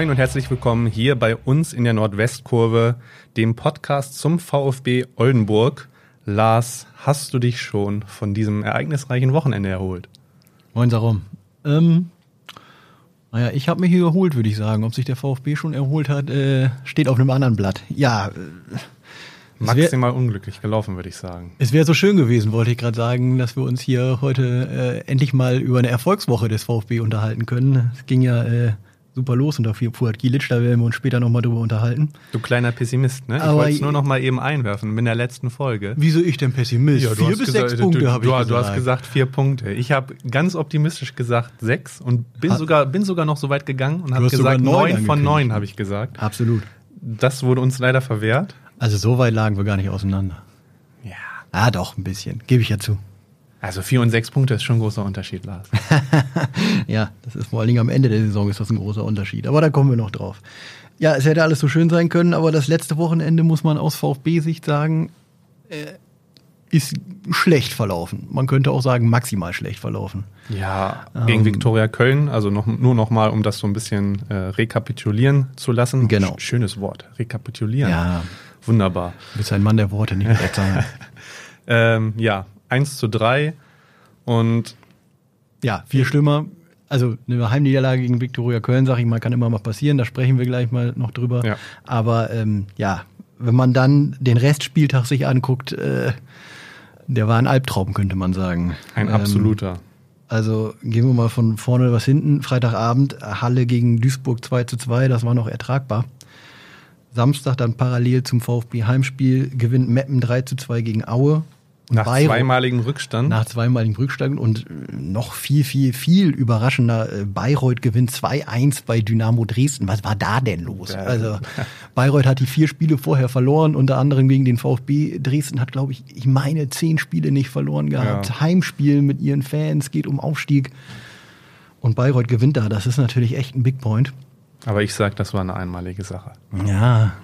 Moin und herzlich willkommen hier bei uns in der Nordwestkurve, dem Podcast zum VfB Oldenburg. Lars, hast du dich schon von diesem ereignisreichen Wochenende erholt? Moin, Sarum. Ähm, naja, ich habe mich hier erholt, würde ich sagen. Ob sich der VfB schon erholt hat, äh, steht auf einem anderen Blatt. Ja. Äh, Maximal wär, unglücklich gelaufen, würde ich sagen. Es wäre so schön gewesen, wollte ich gerade sagen, dass wir uns hier heute äh, endlich mal über eine Erfolgswoche des VfB unterhalten können. Es ging ja äh, super los unter Fuad Kilic, da werden wir uns später nochmal drüber unterhalten. Du kleiner Pessimist, ne? Ich wollte es nur noch mal eben einwerfen in der letzten Folge. Wieso ich denn Pessimist? Ja, vier bis gesagt, sechs Punkte habe ich gesagt. Du hast gesagt vier Punkte. Ich habe ganz optimistisch gesagt sechs und bin, ha sogar, bin sogar noch so weit gegangen und habe gesagt neun von neun, habe ich gesagt. Absolut. Das wurde uns leider verwehrt. Also so weit lagen wir gar nicht auseinander. Ja. Ah, doch, ein bisschen. Gebe ich ja zu. Also vier und sechs Punkte ist schon ein großer Unterschied, Lars. ja, das ist vor allen Dingen am Ende der Saison ist das ein großer Unterschied. Aber da kommen wir noch drauf. Ja, es hätte alles so schön sein können, aber das letzte Wochenende muss man aus VfB-Sicht sagen, äh, ist schlecht verlaufen. Man könnte auch sagen, maximal schlecht verlaufen. Ja, gegen ähm, Viktoria Köln, also noch, nur noch mal, um das so ein bisschen äh, rekapitulieren zu lassen. Genau. schönes Wort, rekapitulieren. Ja. Wunderbar. Du bist ein Mann der Worte, nicht der Zahlen. ähm, ja, 1 zu 3 und ja, viel schlimmer. Also eine Heimniederlage gegen Viktoria Köln, sag ich mal, kann immer mal passieren. Da sprechen wir gleich mal noch drüber. Ja. Aber ähm, ja, wenn man dann den Restspieltag sich anguckt, äh, der war ein Albtraum, könnte man sagen. Ein ähm, absoluter. Also gehen wir mal von vorne was hinten. Freitagabend Halle gegen Duisburg 2 zu 2, das war noch ertragbar. Samstag dann parallel zum VfB Heimspiel gewinnt Meppen 3 zu 2 gegen Aue. Nach Bayreuth, zweimaligem Rückstand. Nach zweimaligem Rückstand und äh, noch viel, viel, viel überraschender. Äh, Bayreuth gewinnt 2-1 bei Dynamo Dresden. Was war da denn los? Ja. Also Bayreuth hat die vier Spiele vorher verloren, unter anderem gegen den VfB. Dresden hat, glaube ich, ich meine, zehn Spiele nicht verloren gehabt. Ja. Heimspiel mit ihren Fans, geht um Aufstieg. Und Bayreuth gewinnt da. Das ist natürlich echt ein Big Point. Aber ich sag, das war eine einmalige Sache. Ja,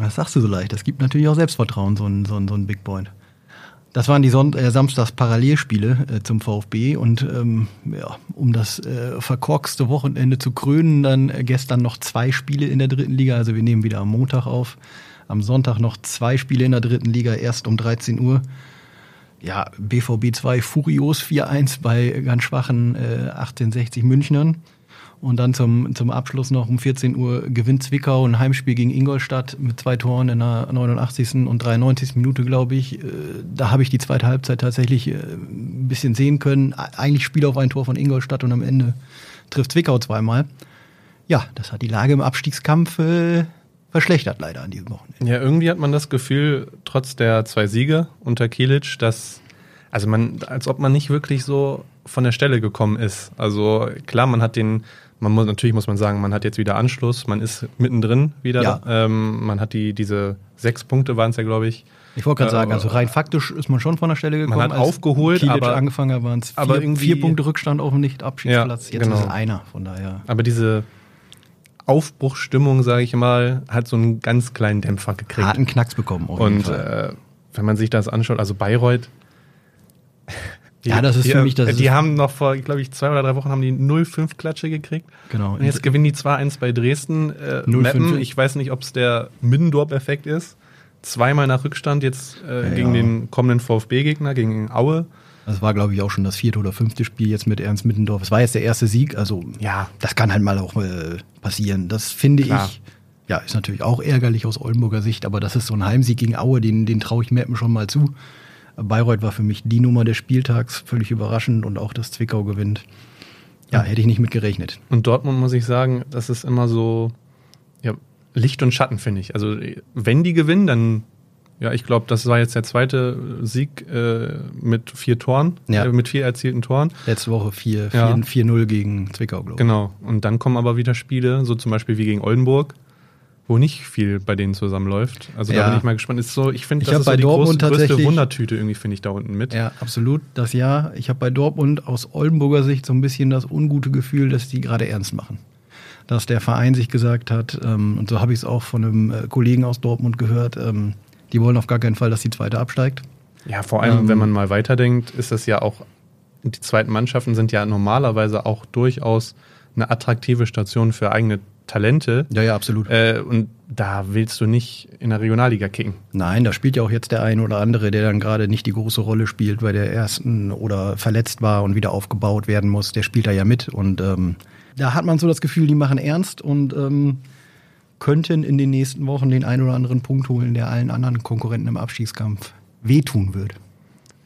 das sagst du so leicht. Das gibt natürlich auch Selbstvertrauen, so ein, so ein, so ein Big Point. Das waren die Son äh, Samstags-Parallelspiele äh, zum VfB und ähm, ja, um das äh, verkorkste Wochenende zu krönen, dann äh, gestern noch zwei Spiele in der dritten Liga. Also wir nehmen wieder am Montag auf. Am Sonntag noch zwei Spiele in der dritten Liga, erst um 13 Uhr. Ja, BVB 2 furios 4-1 bei ganz schwachen äh, 1860 Münchnern. Und dann zum, zum Abschluss noch um 14 Uhr gewinnt Zwickau ein Heimspiel gegen Ingolstadt mit zwei Toren in der 89. und 93. Minute, glaube ich. Äh, da habe ich die zweite Halbzeit tatsächlich äh, ein bisschen sehen können. Eigentlich Spiel auf ein Tor von Ingolstadt und am Ende trifft Zwickau zweimal. Ja, das hat die Lage im Abstiegskampf äh, verschlechtert leider an diesem Wochenende. Ja, irgendwie hat man das Gefühl, trotz der zwei Siege unter Kilic, dass, also man, als ob man nicht wirklich so von der Stelle gekommen ist. Also klar, man hat den man muss natürlich muss man sagen, man hat jetzt wieder Anschluss, man ist mittendrin wieder. Ja. Ähm, man hat die diese sechs Punkte waren es ja, glaube ich. Ich wollte gerade äh, sagen, also rein faktisch ist man schon von der Stelle gekommen. Man hat aufgeholt, Kilic aber angefangen waren es vier, vier, Punkte Rückstand auf dem Nicht-Abschiedsplatz. Ja, jetzt genau. ist es einer, von daher. Aber diese Aufbruchsstimmung, sage ich mal, hat so einen ganz kleinen Dämpfer gekriegt. Hat einen Knacks bekommen. Und äh, wenn man sich das anschaut, also Bayreuth ja, das ist die, für mich das. Die haben noch vor, glaube ich, zwei oder drei Wochen haben die 0,5 Klatsche gekriegt. Genau. Und jetzt gewinnen die 2-1 bei Dresden. Äh, Meppen, ich weiß nicht, ob es der Middendorp-Effekt ist. Zweimal nach Rückstand jetzt äh, ja, gegen ja. den kommenden VfB-Gegner, gegen Aue. Das war, glaube ich, auch schon das vierte oder fünfte Spiel jetzt mit Ernst Middendorf. Es war jetzt der erste Sieg, also ja, das kann halt mal auch äh, passieren. Das finde Klar. ich, ja, ist natürlich auch ärgerlich aus Oldenburger Sicht, aber das ist so ein Heimsieg gegen Aue, den, den traue ich Meppen schon mal zu. Bayreuth war für mich die Nummer des Spieltags, völlig überraschend und auch das Zwickau gewinnt. Ja, hätte ich nicht mit gerechnet. Und Dortmund muss ich sagen, das ist immer so ja, Licht und Schatten, finde ich. Also wenn die gewinnen, dann ja, ich glaube, das war jetzt der zweite Sieg äh, mit vier Toren, ja. äh, mit vier erzielten Toren. Letzte Woche 4-0 ja. gegen Zwickau, glaube ich. Genau. Und dann kommen aber wieder Spiele, so zum Beispiel wie gegen Oldenburg, wo nicht viel bei denen zusammenläuft. Also ja. da bin ich mal gespannt. Ist so, ich finde, das ist so die Dortmund groß, größte Wundertüte irgendwie, finde ich, da unten mit. Ja, absolut. Das ja. Ich habe bei Dortmund aus Oldenburger Sicht so ein bisschen das ungute Gefühl, dass die gerade ernst machen. Dass der Verein sich gesagt hat, ähm, und so habe ich es auch von einem äh, Kollegen aus Dortmund gehört, ähm, die wollen auf gar keinen Fall, dass die zweite absteigt. Ja, vor allem, ähm, wenn man mal weiterdenkt, ist das ja auch, die zweiten Mannschaften sind ja normalerweise auch durchaus eine attraktive Station für eigene Talente. Ja, ja, absolut. Äh, und da willst du nicht in der Regionalliga kicken. Nein, da spielt ja auch jetzt der eine oder andere, der dann gerade nicht die große Rolle spielt, weil der ersten oder verletzt war und wieder aufgebaut werden muss. Der spielt da ja mit. Und ähm, da hat man so das Gefühl, die machen ernst und ähm, könnten in den nächsten Wochen den einen oder anderen Punkt holen, der allen anderen Konkurrenten im Abstiegskampf wehtun wird.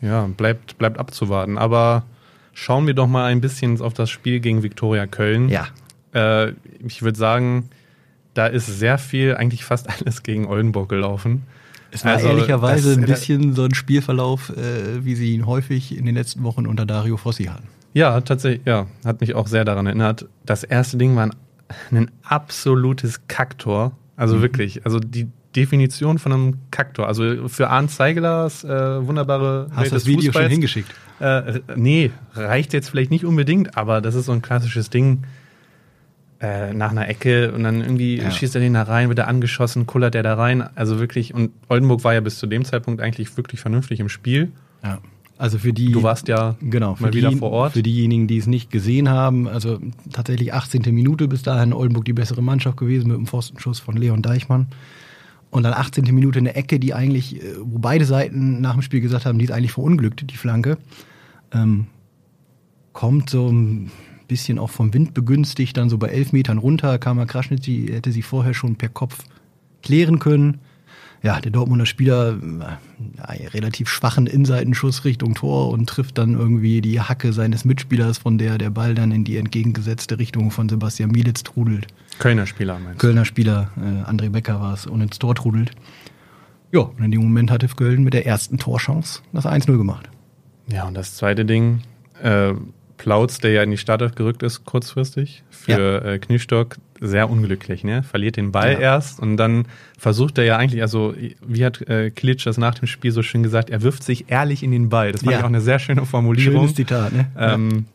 Ja, bleibt, bleibt abzuwarten. Aber schauen wir doch mal ein bisschen auf das Spiel gegen Viktoria Köln. Ja. Äh, ich würde sagen, da ist sehr viel, eigentlich fast alles gegen Oldenburg gelaufen. Es war Also, ehrlicherweise das- ein bisschen so ein Spielverlauf, äh, wie sie ihn häufig in den letzten Wochen unter Dario Fossi hatten. Ja, tatsächlich, ja, hat mich auch sehr daran erinnert. Das erste Ding war ein, ein absolutes Kacktor. Also Mhm. wirklich, also die Definition von einem Kacktor. Also für Arndt Zeigelers äh, wunderbare Hast Welt das Video schon Fußballs, hingeschickt? Äh, nee, reicht jetzt vielleicht nicht unbedingt, aber das ist so ein klassisches Ding. Äh, nach einer Ecke und dann irgendwie Ja. schießt er den da rein, wird er angeschossen, kullert er da rein. Also wirklich, und Oldenburg war ja bis zu dem Zeitpunkt eigentlich wirklich vernünftig im Spiel. Ja. Also für die. Du warst ja Genau, mal wieder die, vor Ort. für diejenigen, die es nicht gesehen haben, also tatsächlich 18. Minute bis dahin Oldenburg die bessere Mannschaft gewesen mit dem Pfostenschuss von Leon Deichmann. Und dann 18. Minute eine Ecke, die eigentlich, äh, wo beide Seiten nach dem Spiel gesagt haben, die ist eigentlich verunglückt, die Flanke. Ähm, kommt so bisschen auch vom Wind begünstigt, dann so bei elf Metern runter, Kamer Kraschnitz, hätte sie vorher schon per Kopf klären können. Ja, der Dortmunder Spieler äh, relativ schwachen Innenseitenschuss Richtung Tor und trifft dann irgendwie die Hacke seines Mitspielers, von der der Ball dann in die entgegengesetzte Richtung von Sebastian Mielitz trudelt. Kölner Spieler meinst du? Kölner Spieler, äh, André Becker war es, und ins Tor trudelt. Ja, und in dem Moment hatte Köln mit der ersten Torchance das 1-0 gemacht. Ja, und das zweite Ding, äh, Plautz, der ja in die Startelf gerückt ist, kurzfristig, für äh, Kniestock, sehr unglücklich, ne? Verliert den Ball Ja. erst und dann versucht er ja eigentlich, also wie hat äh, Klitsch das nach dem Spiel so schön gesagt, er wirft sich ehrlich in den Ball. Das fand Ja. ich auch eine sehr schöne Formulierung. Schönes Zitat, ne? Ähm,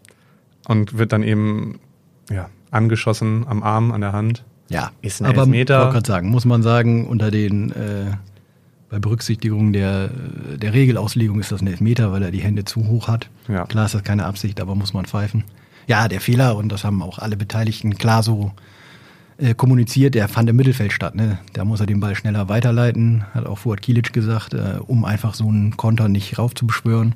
Und wird dann eben ja, angeschossen am Arm, an der Hand. Ja, Ist ein aber Elfmeter. gerade sagen, muss man sagen, unter den äh, bei Berücksichtigung der, der Regelauslegung ist das ein Elfmeter, weil er die Hände zu hoch hat. Ja. Klar ist das keine Absicht, aber muss man pfeifen. Ja, der Fehler, und das haben auch alle Beteiligten klar so äh, kommuniziert, der fand im Mittelfeld statt. Ne? Da muss er den Ball schneller weiterleiten, hat auch Fuad Kilic gesagt, äh, um einfach so einen Konter nicht raufzubeschwören.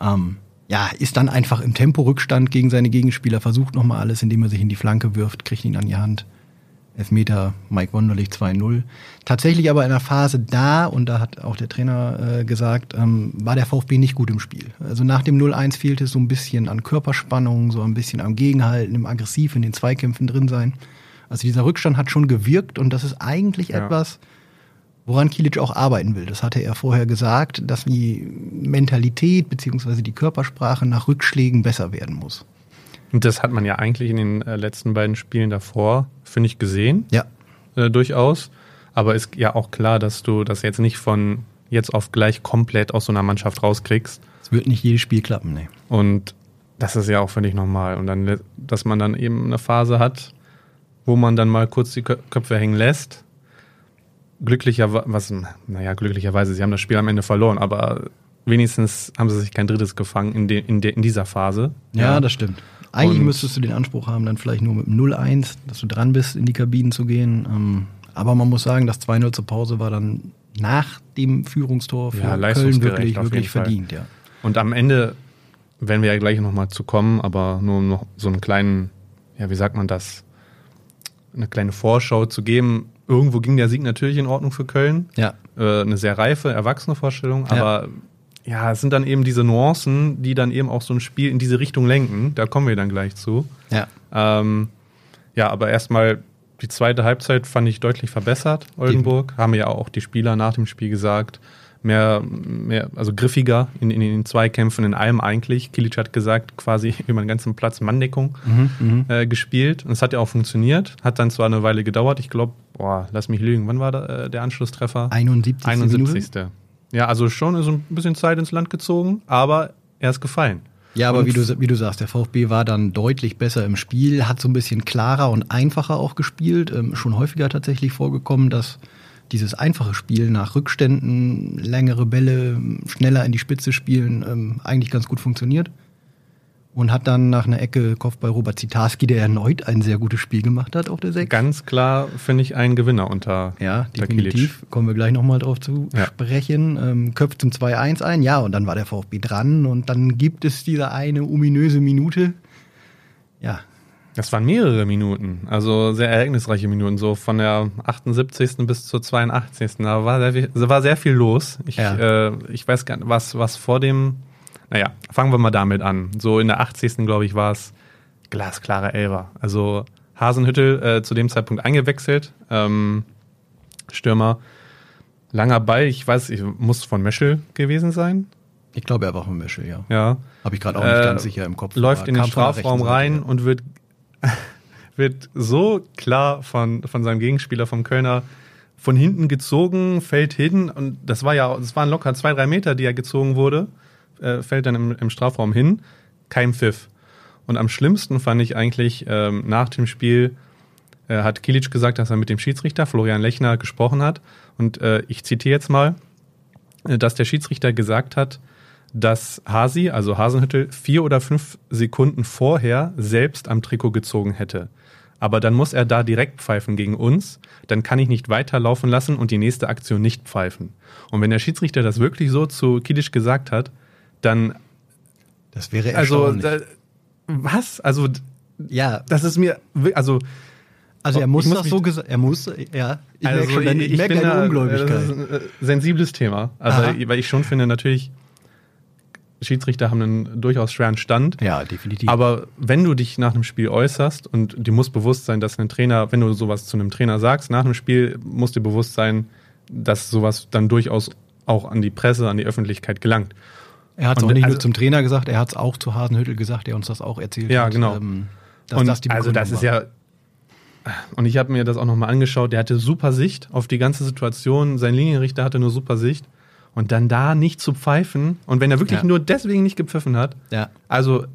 Ähm, ja, ist dann einfach im Temporückstand gegen seine Gegenspieler, versucht nochmal alles, indem er sich in die Flanke wirft, kriegt ihn an die Hand. Elfmeter, Mike Wonderlich 2-0. Tatsächlich aber in der Phase da, und da hat auch der Trainer äh, gesagt, ähm, war der VfB nicht gut im Spiel. Also nach dem 0-1 fehlte es so ein bisschen an Körperspannung, so ein bisschen am Gegenhalten, im Aggressiv in den Zweikämpfen drin sein. Also dieser Rückstand hat schon gewirkt und das ist eigentlich Ja. etwas, woran Kilic auch arbeiten will. Das hatte er vorher gesagt, dass die Mentalität beziehungsweise die Körpersprache nach Rückschlägen besser werden muss. Und das hat man ja eigentlich in den äh, letzten beiden Spielen davor, finde ich, gesehen. Ja, äh, durchaus. Aber ist ja auch klar, dass du das jetzt nicht von jetzt auf gleich komplett aus so einer Mannschaft rauskriegst. es wird nicht jedes Spiel klappen, ne. Und das ist ja auch völlig normal. Und dann, dass man dann eben eine Phase hat, wo man dann mal kurz die Kö- Köpfe hängen lässt. Glücklicherweise, was, naja, glücklicherweise, sie haben das Spiel am Ende verloren, aber wenigstens haben sie sich kein drittes gefangen in, de, in, de, in dieser Phase. Ja, das stimmt. Eigentlich Und- müsstest du den Anspruch haben, dann vielleicht nur mit dem 0-1, dass du dran bist, in die Kabinen zu gehen. Ähm, aber man muss sagen, das 2-0 zur Pause war dann nach dem Führungstor für Ja, Köln wirklich, wirklich verdient. Ja. Und am Ende werden wir ja gleich nochmal zu kommen, aber nur um noch so einen kleinen, ja, wie sagt man das, eine kleine Vorschau zu geben. Irgendwo ging der Sieg natürlich in Ordnung für Köln. Ja. Äh, eine sehr reife, erwachsene Vorstellung, aber ja, es sind dann eben diese Nuancen, die dann eben auch so ein Spiel in diese Richtung lenken. Da kommen wir dann gleich zu. Ja. Ähm, ja, aber erstmal die zweite Halbzeit fand ich deutlich verbessert, Oldenburg. Haben ja auch die Spieler nach dem Spiel gesagt. Mehr, mehr also griffiger in, in den Zweikämpfen, in allem eigentlich. Kilic hat gesagt, quasi über den ganzen Platz Manndeckung Mhm, äh, gespielt. Und es hat ja auch funktioniert. Hat dann zwar eine Weile gedauert. Ich glaube, boah, lass mich lügen. Wann war da, äh, der Anschlusstreffer? 71. 71. Minute. Ja, also schon ist ein bisschen Zeit ins Land gezogen, aber er ist gefallen. Ja, aber Und- wie du, wie du sagst, der VfB war dann deutlich besser im Spiel, hat so ein bisschen klarer und einfacher auch gespielt. Ähm, schon häufiger tatsächlich vorgekommen, dass dieses einfache Spiel nach Rückständen, längere Bälle, schneller in die Spitze spielen, ähm, eigentlich ganz gut funktioniert. Und hat dann nach einer Ecke Kopfball Robert Zitarski, der erneut ein sehr gutes Spiel gemacht hat auf der 6. Ganz klar finde ich ein Gewinner unter Ja, definitiv. Kommen wir gleich nochmal drauf zu Ja. sprechen. Ähm, köpft zum 2-1 ein, ja, und dann war der VfB dran und dann gibt es diese eine ominöse Minute. Ja, Das waren mehrere Minuten, also sehr ereignisreiche Minuten, so von der 78. bis zur 82. Da war sehr war sehr viel los. Ich, Ja. äh, ich weiß gar nicht, was, was vor dem, naja, fangen wir mal damit an. So in der 80. glaube ich war es glasklare Elfer. Also Hasenhüttel äh, zu dem Zeitpunkt eingewechselt, ähm, Stürmer, langer Ball, ich weiß, ich muss von Meschel gewesen sein, ich glaube, er war von Mischel, ja. ja. Habe ich gerade auch nicht Äh, ganz sicher im Kopf. läuft in den Strafraum Seite, rein ja. und wird, wird so klar von, von seinem Gegenspieler, vom Kölner, von hinten gezogen, fällt hin und das war ja, das waren locker zwei, drei Meter, die er gezogen wurde, äh, fällt dann im, im Strafraum hin, kein Pfiff. Und am schlimmsten fand ich eigentlich ähm, nach dem Spiel, äh, hat Kilic gesagt, dass er mit dem Schiedsrichter Florian Lechner gesprochen hat. Und äh, ich zitiere jetzt mal, äh, dass der Schiedsrichter gesagt hat, dass Hasi, also Hasenhüttel, vier oder fünf Sekunden vorher selbst am Trikot gezogen hätte. Aber dann muss er da direkt pfeifen gegen uns. Dann kann ich nicht weiterlaufen lassen und die nächste Aktion nicht pfeifen. Und wenn der Schiedsrichter das wirklich so zu Kilic gesagt hat, dann, Das wäre also, erstaunlich. da, was? Also, ja, das ist mir, also, also er ich muss muss das so gesagt, er muss, ja. Ich also merke schon, deine- ich, merke bin deine da- Ungläubigkeit. Das ist ein äh, sensibles Thema. Also, Aha. weil ich schon finde, natürlich, Schiedsrichter haben einen durchaus schweren Stand. ja, definitiv. Aber wenn du dich nach einem Spiel äußerst und dir muss bewusst sein, dass ein Trainer, wenn du sowas zu einem Trainer sagst, nach einem Spiel muss dir bewusst sein, dass sowas dann durchaus auch an die Presse, an die Öffentlichkeit gelangt. Er hat es auch nicht also- nur zum Trainer gesagt, er hat es auch zu Hasenhüttel gesagt, der uns das auch erzählt Ja, hat. genau. Ähm, und das also das ist ja und ich habe mir das auch nochmal angeschaut, der hatte super Sicht auf die ganze Situation, sein Linienrichter hatte nur super Sicht und dann da nicht zu pfeifen und wenn er wirklich Ja. nur deswegen nicht gepfiffen hat, war. Ja. also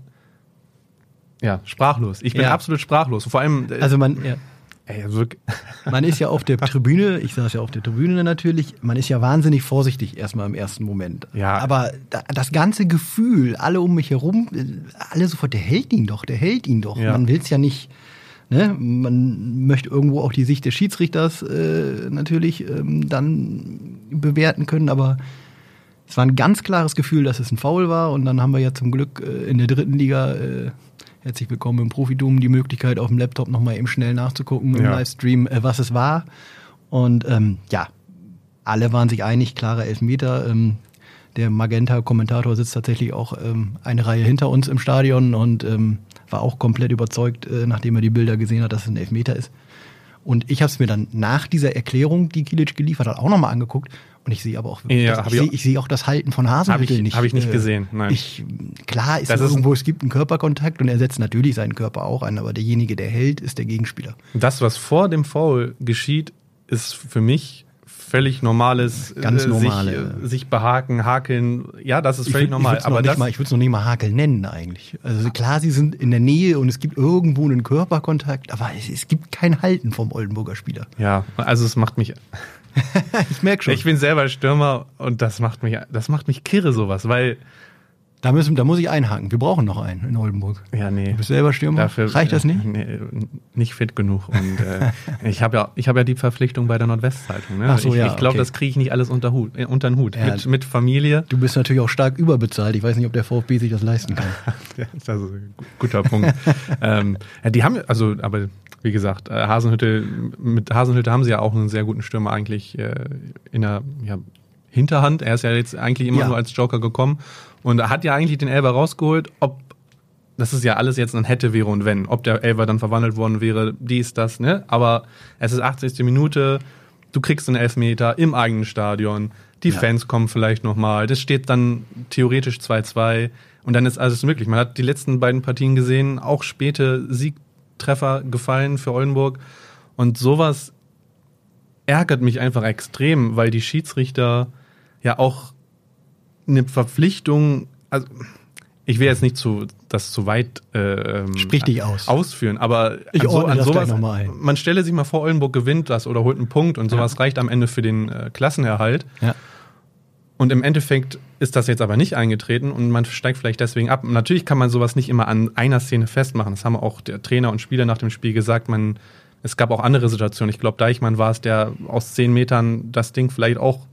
ja, sprachlos. Ich bin Ja. absolut sprachlos. Vor allem äh, Also man, ja, ey, wirklich, man ist ja auf der Tribüne, ich saß ja auf der Tribüne natürlich, man ist ja wahnsinnig vorsichtig erstmal im ersten Moment. Ja. Aber da, das ganze Gefühl, alle um mich herum, alle sofort, der hält ihn doch, der hält ihn doch. Ja. Man will es ja nicht, ne? man möchte irgendwo auch die Sicht des Schiedsrichters äh, natürlich ähm, dann bewerten können, aber es war ein ganz klares Gefühl, dass es ein Foul war und dann haben wir ja zum Glück äh, in der dritten Liga äh, herzlich willkommen im Profitum die Möglichkeit auf dem Laptop nochmal eben schnell nachzugucken im Ja. Livestream, äh, was es war. Und ähm, ja, alle waren sich einig, klarer Elfmeter. Ähm, der Magenta-Kommentator sitzt tatsächlich auch ähm, eine Reihe hinter uns im Stadion und ähm, war auch komplett überzeugt, äh, nachdem er die Bilder gesehen hat, dass es ein Elfmeter ist. Und ich habe es mir dann nach dieser Erklärung, die Kilic geliefert hat, auch nochmal angeguckt. Und ich sehe aber auch, Ja, das, ich, ich sehe, auch- ich sehe auch das Halten von ich- nicht. hab ich nicht Äh, gesehen, nein. Ich, klar ist Das ist- irgendwo, es gibt einen Körperkontakt und er setzt natürlich seinen Körper auch ein, aber derjenige, der hält, ist der Gegenspieler. das, was vor dem Foul geschieht, ist für mich völlig normales Ganz äh, normale. sich, äh, sich behaken, hakeln. Ja, das ist völlig würd- normal. aber das, mal, ich würde es noch nicht mal Hakel nennen eigentlich. Also klar, sie sind in der Nähe und es gibt irgendwo einen Körperkontakt, aber es, es gibt kein Halten vom Oldenburger Spieler. ja, also es macht mich. Ich merke schon. Ich bin selber Stürmer und das macht mich, das macht mich kirre sowas, weil da, müssen, da muss ich einhaken. Wir brauchen noch einen in Oldenburg. ja nee. Du bist selber Stürmer. Dafür, Reicht das nicht? Nee, nicht fit genug. Und äh, ich habe ja, ich habe ja die Verpflichtung bei der Nordwestzeitung. Ne? Ach so, ich ja, ich glaube, okay. das kriege ich nicht alles unter, Hut, äh, unter den Hut. Ja. Mit, mit Familie. Du bist natürlich auch stark überbezahlt. Ich weiß nicht, ob der VfB sich das leisten kann. Ja, das ist ein gu- guter Punkt. ähm, ja, die haben, also, aber wie gesagt, äh, Hasenhüttel, mit Hasenhüttel haben sie ja auch einen sehr guten Stürmer eigentlich äh, in der ja, Hinterhand. Er ist ja jetzt eigentlich immer Ja. nur als Joker gekommen und er hat ja eigentlich den Elber rausgeholt. Ob das ist ja alles jetzt ein hätte, wäre und wenn. Ob der Elber dann verwandelt worden wäre, dies, das, ne? Aber es ist 80. Minute, du kriegst einen Elfmeter im eigenen Stadion, die Ja. Fans kommen vielleicht nochmal, das steht dann theoretisch 2-2 und dann ist alles möglich. Man hat die letzten beiden Partien gesehen, auch späte Siegtreffer gefallen für Oldenburg und sowas ärgert mich einfach extrem, weil die Schiedsrichter ja auch eine Verpflichtung, also ich will jetzt nicht zu, das zu weit äh, ähm, Sprich dich aus. ausführen, aber Ich an, so, an das sowas, man stelle sich mal vor, Oldenburg gewinnt das oder holt einen Punkt und sowas reicht am Ende für den äh, Klassenerhalt. Ja. Und im Endeffekt ist das jetzt aber nicht eingetreten und man steigt vielleicht deswegen ab. Natürlich kann man sowas nicht immer an einer Szene festmachen. Das haben auch der Trainer und Spieler nach dem Spiel gesagt. Man, es gab auch andere Situationen. Ich glaube, Deichmann war es, der aus zehn Metern das Ding vielleicht auch,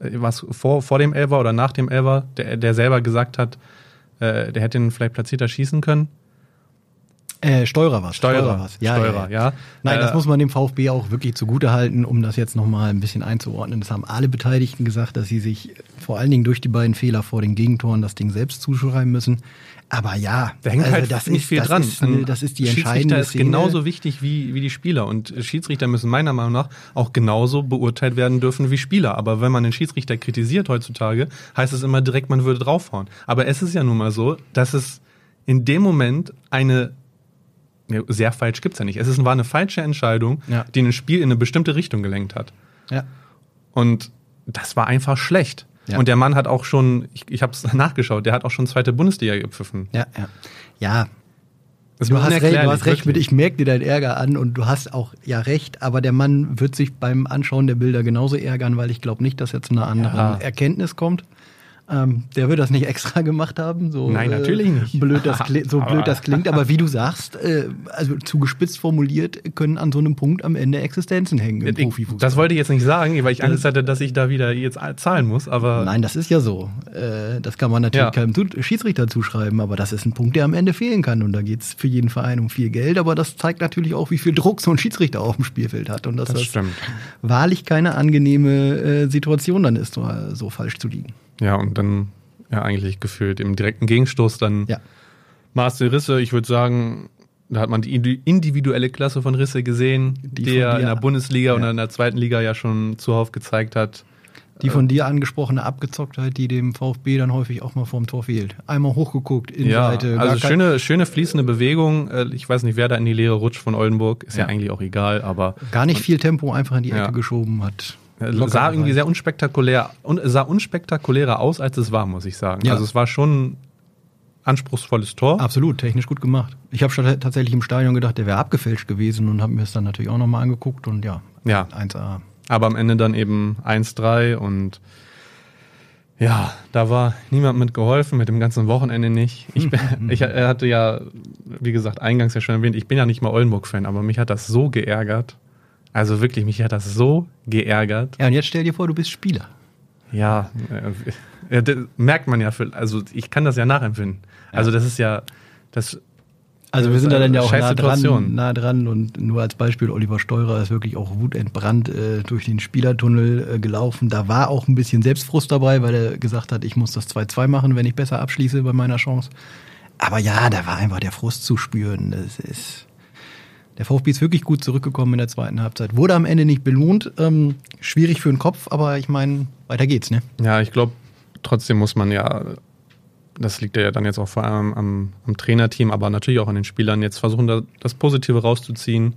äh, was vor, vor dem Elver oder nach dem Elver, der, der selber gesagt hat, äh, der hätte ihn vielleicht platzierter schießen können. Äh, Steurer was. Steurer, was. Ja, Steurer, ja. ja. Nein, das Äh, muss man dem VfB auch wirklich zugute halten, um das jetzt nochmal ein bisschen einzuordnen. Das haben alle Beteiligten gesagt, dass sie sich vor allen Dingen durch die beiden Fehler vor den Gegentoren das Ding selbst zuschreiben müssen. Aber ja, Da hängt also halt das nicht ist, viel das dran. Ist, eine- das ist die Schiedsrichter entscheidende ist Szene. genauso wichtig wie, wie die Spieler. Und Schiedsrichter müssen meiner Meinung nach auch genauso beurteilt werden dürfen wie Spieler. Aber wenn man den Schiedsrichter kritisiert heutzutage, heißt es immer direkt, man würde draufhauen. Aber es ist ja nun mal so, dass es in dem Moment eine ja, sehr falsch gibt's ja nicht. Es ist, war eine falsche Entscheidung, Ja. die ein Spiel in eine bestimmte Richtung gelenkt hat. Ja. Und das war einfach schlecht. Ja. Und der Mann hat auch schon, ich, ich habe es nachgeschaut, der hat auch schon zweite Bundesliga gepfiffen. Ja, ja. Ja, Das du hast recht, du hast recht mit, ich merke dir deinen Ärger an und du hast auch ja recht, aber der Mann wird sich beim Anschauen der Bilder genauso ärgern, weil ich glaube nicht, dass er zu einer anderen Ja. Erkenntnis kommt. Ähm, der wird das nicht extra gemacht haben. So, Nein, natürlich nicht. Blöd das so blöd das klingt, aber wie du sagst, äh, also zugespitzt formuliert, können an so einem Punkt am Ende Existenzen hängen im Ich, Profifußball. das wollte ich jetzt nicht sagen, weil ich Angst hatte, dass ich da wieder jetzt zahlen muss, aber Nein, das ist ja so. Äh, das kann man natürlich Ja. keinem Schiedsrichter zuschreiben, aber das ist ein Punkt, der am Ende fehlen kann. Und da geht's für jeden Verein um viel Geld, aber das zeigt natürlich auch, wie viel Druck so ein Schiedsrichter auf dem Spielfeld hat. Und dass das das, wahrlich keine angenehme äh, Situation dann ist, so falsch zu liegen. Ja, und dann ja eigentlich gefühlt im direkten Gegenstoß dann Ja. Marcel Risse, ich würde sagen, da hat man die indi- individuelle Klasse von Risse gesehen, Die die, er in der Bundesliga Ja. und in der zweiten Liga ja schon zuhauf gezeigt hat. Die von dir angesprochene Abgezocktheit, die dem VfB dann häufig auch mal vorm Tor fehlt. Einmal hochgeguckt, in Ja, Seite. also schöne, schöne fließende Bewegung. Äh, Ich weiß nicht, wer da in die Leere rutscht von Oldenburg. Ist ja, Ja. eigentlich auch egal, aber Gar nicht viel Tempo einfach in die Ecke Ja. geschoben hat. Äh, Locker sah irgendwie sehr unspektakulär und sah unspektakulärer aus, als es war, muss ich sagen. Ja. Also es war schon ein anspruchsvolles Tor. Absolut, technisch gut gemacht. Ich habe schon tatsächlich im Stadion gedacht, der wäre abgefälscht gewesen und habe mir es dann natürlich auch nochmal angeguckt und ja, Ja. 1A. Aber am Ende dann eben 1-3 und ja, da war niemand mit geholfen, mit dem ganzen Wochenende nicht. Ich, ich er hatte ja, wie gesagt, eingangs ja schon erwähnt, ich bin ja nicht mal Oldenburg-Fan, aber mich hat das so geärgert. Also wirklich, mich hat das so geärgert. Ja, und jetzt stell dir vor, du bist Spieler. Ja, äh, das merkt man ja, für, also ich kann das ja nachempfinden. Also das ist ja, das Also wir sind da dann ja auch nah dran, nah dran und nur als Beispiel, Oliver Steurer ist wirklich auch wutentbrannt äh, durch den Spielertunnel äh, gelaufen. Da war auch ein bisschen Selbstfrust dabei, weil er gesagt hat, ich muss das 2-2 machen, wenn ich besser abschließe bei meiner Chance. Aber ja, da war einfach der Frust zu spüren. Das ist der VfB ist wirklich gut zurückgekommen in der zweiten Halbzeit. Wurde am Ende nicht belohnt. Ähm, schwierig für den Kopf, aber ich meine, weiter geht's, ne? Ja, ich glaube, trotzdem muss man ja, das liegt ja dann jetzt auch vor allem am, am Trainerteam, aber natürlich auch an den Spielern, jetzt versuchen, da, das Positive rauszuziehen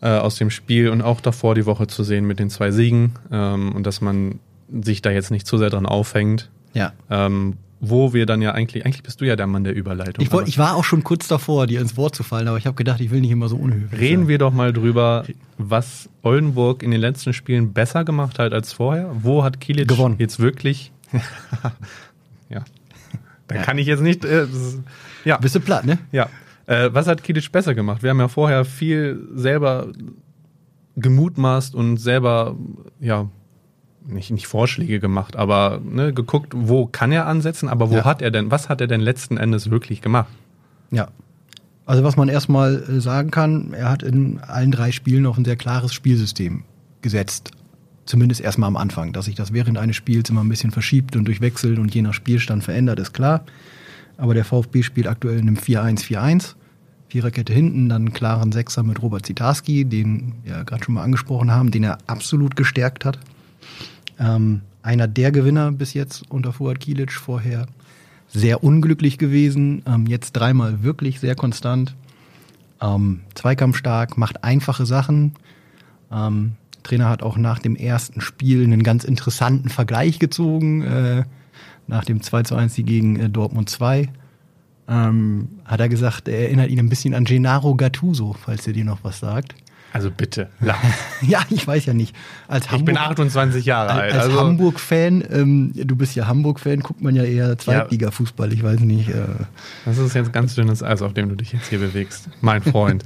äh, aus dem Spiel und auch davor die Woche zu sehen mit den zwei Siegen ähm, und dass man sich da jetzt nicht zu sehr dran aufhängt. Ja. Ähm, wo wir dann ja eigentlich, eigentlich bist du ja der Mann der Überleitung. Ich, wollt, ich war auch schon kurz davor, dir ins Wort zu fallen, aber ich habe gedacht, ich will nicht immer so unhöflich Reden sein. wir doch mal drüber, was Oldenburg in den letzten Spielen besser gemacht hat als vorher. Wo hat Kilic Gewonnen. jetzt wirklich? ja, da Ja. kann ich jetzt nicht. Äh, ja, Bist du platt, ne? ja. Äh, was hat Kilic besser gemacht? Wir haben ja vorher viel selber gemutmaßt und selber ja nicht, nicht Vorschläge gemacht, aber ne, geguckt, wo kann er ansetzen, aber wo Ja. hat er denn, was hat er denn letzten Endes wirklich gemacht? Ja. Also was man erstmal äh, sagen kann, er hat in allen drei Spielen auf ein sehr klares Spielsystem gesetzt. Zumindest erstmal am Anfang. Dass sich das während eines Spiels immer ein bisschen verschiebt und durchwechselt und je nach Spielstand verändert, ist klar. Aber der VfB spielt aktuell in einem 4-1-4-1. Viererkette hinten, dann einen klaren Sechser mit Robert Zitarski, den wir gerade schon mal angesprochen haben, den er absolut gestärkt hat. Ähm, einer der Gewinner bis jetzt unter Fuad Kilic vorher sehr unglücklich gewesen, ähm, jetzt dreimal wirklich sehr konstant. Ähm, zweikampfstark, macht einfache Sachen. Ähm, Trainer hat auch nach dem ersten Spiel einen ganz interessanten Vergleich gezogen, äh, nach dem 2 zu 1 gegen äh, Dortmund 2. Ähm, hat er gesagt, er erinnert ihn ein bisschen an Gennaro Gattuso, falls er dir noch was sagt. Also bitte, lach. ja, ich weiß ja nicht. Als ich bin 28 Jahre alt. Als also Hamburg-Fan, ähm, du bist ja Hamburg-Fan, guckt man ja eher Zweitliga-Fußball, ich weiß nicht. Äh. Das ist jetzt ganz dünnes Eis, auf dem du dich jetzt hier bewegst, mein Freund.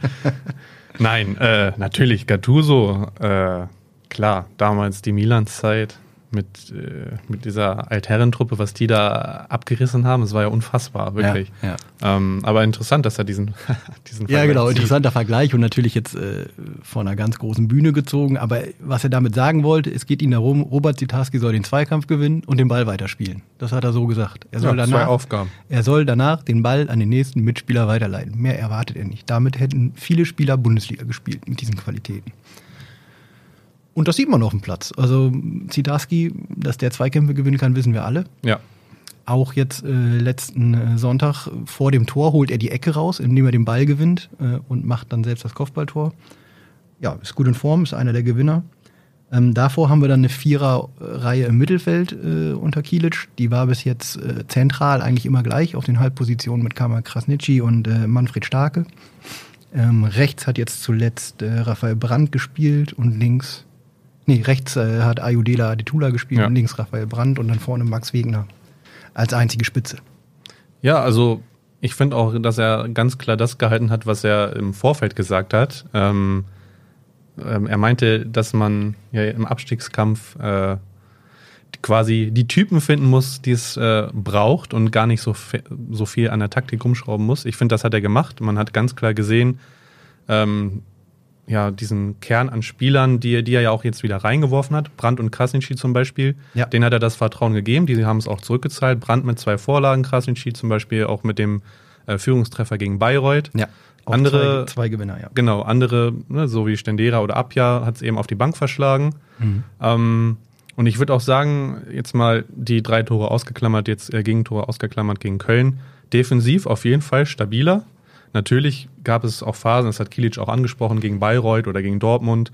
Nein, äh, natürlich, Gattuso, äh, klar, damals die Milan-Zeit mit, äh, mit dieser Altherrentruppe, was die da abgerissen haben, es war ja unfassbar, wirklich. Ja, ja. Ähm, aber interessant, dass er diesen, diesen Ja, genau, zieht. interessanter Vergleich und natürlich jetzt äh, von einer ganz großen Bühne gezogen. Aber was er damit sagen wollte, es geht ihm darum, Robert Zitarski soll den Zweikampf gewinnen und den Ball weiterspielen. Das hat er so gesagt. Er soll ja, danach, zwei Aufgaben. Er soll danach den Ball an den nächsten Mitspieler weiterleiten. Mehr erwartet er nicht. Damit hätten viele Spieler Bundesliga gespielt mit diesen Qualitäten. Und das sieht man auf dem Platz. Also Zidarski, dass der Zweikämpfe gewinnen kann, wissen wir alle. Ja. Auch jetzt äh, letzten äh, Sonntag vor dem Tor holt er die Ecke raus, indem er den Ball gewinnt äh, und macht dann selbst das Kopfballtor. Ja, ist gut in Form, ist einer der Gewinner. Ähm, davor haben wir dann eine Viererreihe im Mittelfeld äh, unter Kilic. Die war bis jetzt äh, zentral eigentlich immer gleich auf den Halbpositionen mit Kamal Krasnitschi und äh, Manfred Starke. Ähm, rechts hat jetzt zuletzt äh, Raphael Brandt gespielt und links Nee, rechts äh, hat Ayudela Adetula gespielt ja. und links Raphael Brandt und dann vorne Max Wegner als einzige Spitze. Ja, also ich finde auch, dass er ganz klar das gehalten hat, was er im Vorfeld gesagt hat. Ähm, ähm, er meinte, dass man ja im Abstiegskampf äh, quasi die Typen finden muss, die es äh, braucht und gar nicht so, so viel an der Taktik rumschrauben muss. Ich finde, das hat er gemacht. Man hat ganz klar gesehen, ähm, ja, diesen Kern an Spielern, die, die er ja auch jetzt wieder reingeworfen hat, Brandt und Krasnitschi zum Beispiel, ja. den hat er das Vertrauen gegeben, die haben es auch zurückgezahlt. Brandt mit zwei Vorlagen, Krasnitschi zum Beispiel auch mit dem äh, Führungstreffer gegen Bayreuth. Ja. Auch andere, zwei, zwei, Gewinner, ja. Genau, andere, ne, so wie Stendera oder Abja, hat es eben auf die Bank verschlagen. Mhm. Ähm, und ich würde auch sagen, jetzt mal die drei Tore ausgeklammert, jetzt äh, Gegentore ausgeklammert gegen Köln. Defensiv auf jeden Fall stabiler. Natürlich gab es auch Phasen, das hat Kilic auch angesprochen, gegen Bayreuth oder gegen Dortmund,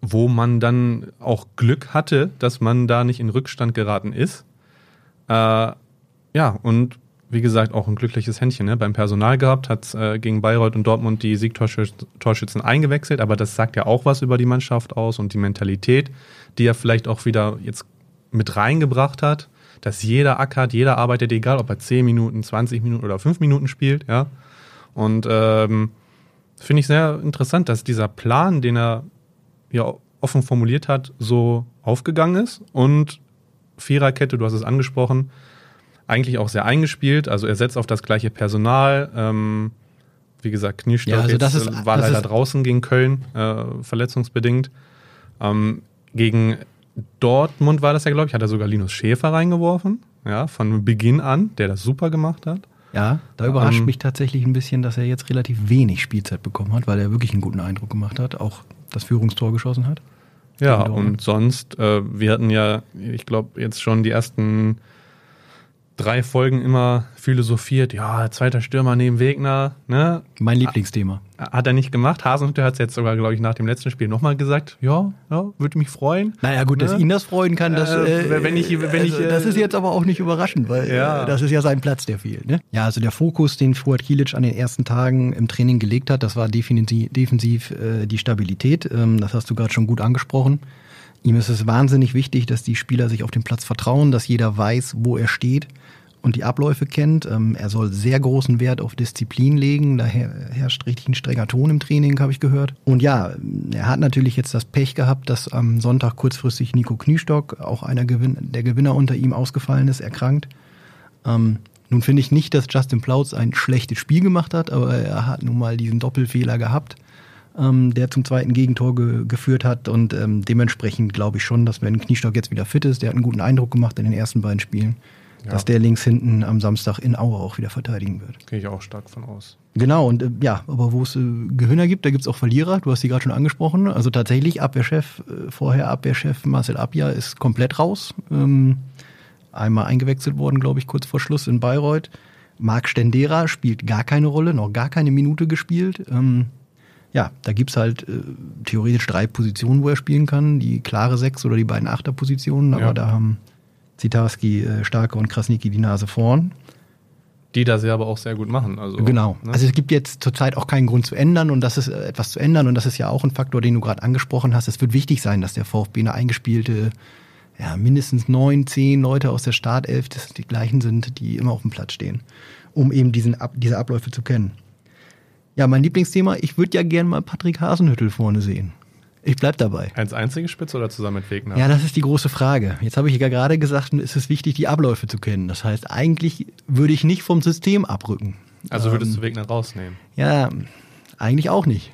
wo man dann auch Glück hatte, dass man da nicht in Rückstand geraten ist. Äh, ja, und wie gesagt, auch ein glückliches Händchen ne? beim Personal gehabt, hat äh, gegen Bayreuth und Dortmund die Siegtorschützen eingewechselt, aber das sagt ja auch was über die Mannschaft aus und die Mentalität, die er vielleicht auch wieder jetzt mit reingebracht hat, dass jeder ackert, jeder arbeitet, egal ob er 10 Minuten, 20 Minuten oder 5 Minuten spielt, ja. Und ähm, finde ich sehr interessant, dass dieser Plan, den er ja offen formuliert hat, so aufgegangen ist und Viererkette, du hast es angesprochen, eigentlich auch sehr eingespielt. Also er setzt auf das gleiche Personal. Ähm, wie gesagt, Kniestock ja, also das ist, äh, war leider draußen gegen Köln, äh, verletzungsbedingt. Ähm, gegen Dortmund war das ja, glaube ich, hat er sogar Linus Schäfer reingeworfen, ja, von Beginn an, der das super gemacht hat. Ja, da überrascht ähm, mich tatsächlich ein bisschen, dass er jetzt relativ wenig Spielzeit bekommen hat, weil er wirklich einen guten Eindruck gemacht hat, auch das Führungstor geschossen hat. Ja, und sonst, äh, wir hatten ja, ich glaube, jetzt schon die ersten drei Folgen immer philosophiert, ja, zweiter Stürmer neben Wegner. Ne? Mein Lieblingsthema. Hat er nicht gemacht. Hasenhütter hat es jetzt sogar, glaube ich, nach dem letzten Spiel nochmal gesagt. Ja, ja, würde mich freuen. Naja, gut, ne? dass ihn das freuen kann, das, äh, wenn ich, wenn also, ich, das ist jetzt aber auch nicht überraschend, weil ja. Äh, das ist ja sein Platz, der fehlt. Ne? Ja, also der Fokus, den Fuad Kilic an den ersten Tagen im Training gelegt hat, das war definitiv, defensiv äh, die Stabilität. Ähm, das hast du gerade schon gut angesprochen. Ihm ist es wahnsinnig wichtig, dass die Spieler sich auf den Platz vertrauen, dass jeder weiß, wo er steht und die Abläufe kennt. Ähm, er soll sehr großen Wert auf Disziplin legen. Da herrscht richtig ein strenger Ton im Training, habe ich gehört. Und ja, er hat natürlich jetzt das Pech gehabt, dass am Sonntag kurzfristig Nico Kniestock, auch einer der Gewinner unter ihm, ausgefallen ist, erkrankt. Ähm, nun finde ich nicht, dass Justin Plautz ein schlechtes Spiel gemacht hat, aber er hat nun mal diesen Doppelfehler gehabt ähm, der zum zweiten Gegentor ge geführt hat. Und ähm, dementsprechend glaube ich schon, dass wenn Kniestock jetzt wieder fit ist, der hat einen guten Eindruck gemacht in den ersten beiden Spielen, ja. dass der links hinten am Samstag in Aue auch wieder verteidigen wird. Gehe ich auch stark von aus. Genau, und äh, ja, aber wo es äh, Gewinner gibt, da gibt es auch Verlierer. Du hast sie gerade schon angesprochen. Also tatsächlich, Abwehrchef, äh, vorher Abwehrchef Marcel Abja ist komplett raus. Ähm, einmal eingewechselt worden, glaube ich, kurz vor Schluss in Bayreuth. Marc Stendera spielt gar keine Rolle, noch gar keine Minute gespielt. Ähm, ja, da gibt's halt äh, theoretisch drei Positionen, wo er spielen kann. Die klare Sechs oder die beiden Achterpositionen, aber ja. da haben Zitarski, äh, Starke und Krasniki die Nase vorn. die das ja aber auch sehr gut machen. Also, Genau. Ne? Also es gibt jetzt zurzeit auch keinen Grund zu ändern und das ist äh, etwas zu ändern und das ist ja auch ein Faktor, den du gerade angesprochen hast. Es wird wichtig sein, dass der VfB eine eingespielte, ja, mindestens neun, zehn Leute aus der Startelf, das die gleichen sind, die immer auf dem Platz stehen, um eben diesen, Ab diese Abläufe zu kennen. Ja, mein Lieblingsthema, ich würde ja gern mal Patrick Hasenhüttel vorne sehen. Ich bleib dabei. Als einzige Spitze oder zusammen mit Wegner? Ja, das ist die große Frage. Jetzt habe ich ja gerade gesagt, es ist wichtig, die Abläufe zu kennen. Das heißt, eigentlich würde ich nicht vom System abrücken. also würdest du Wegner rausnehmen? Ja, eigentlich auch nicht.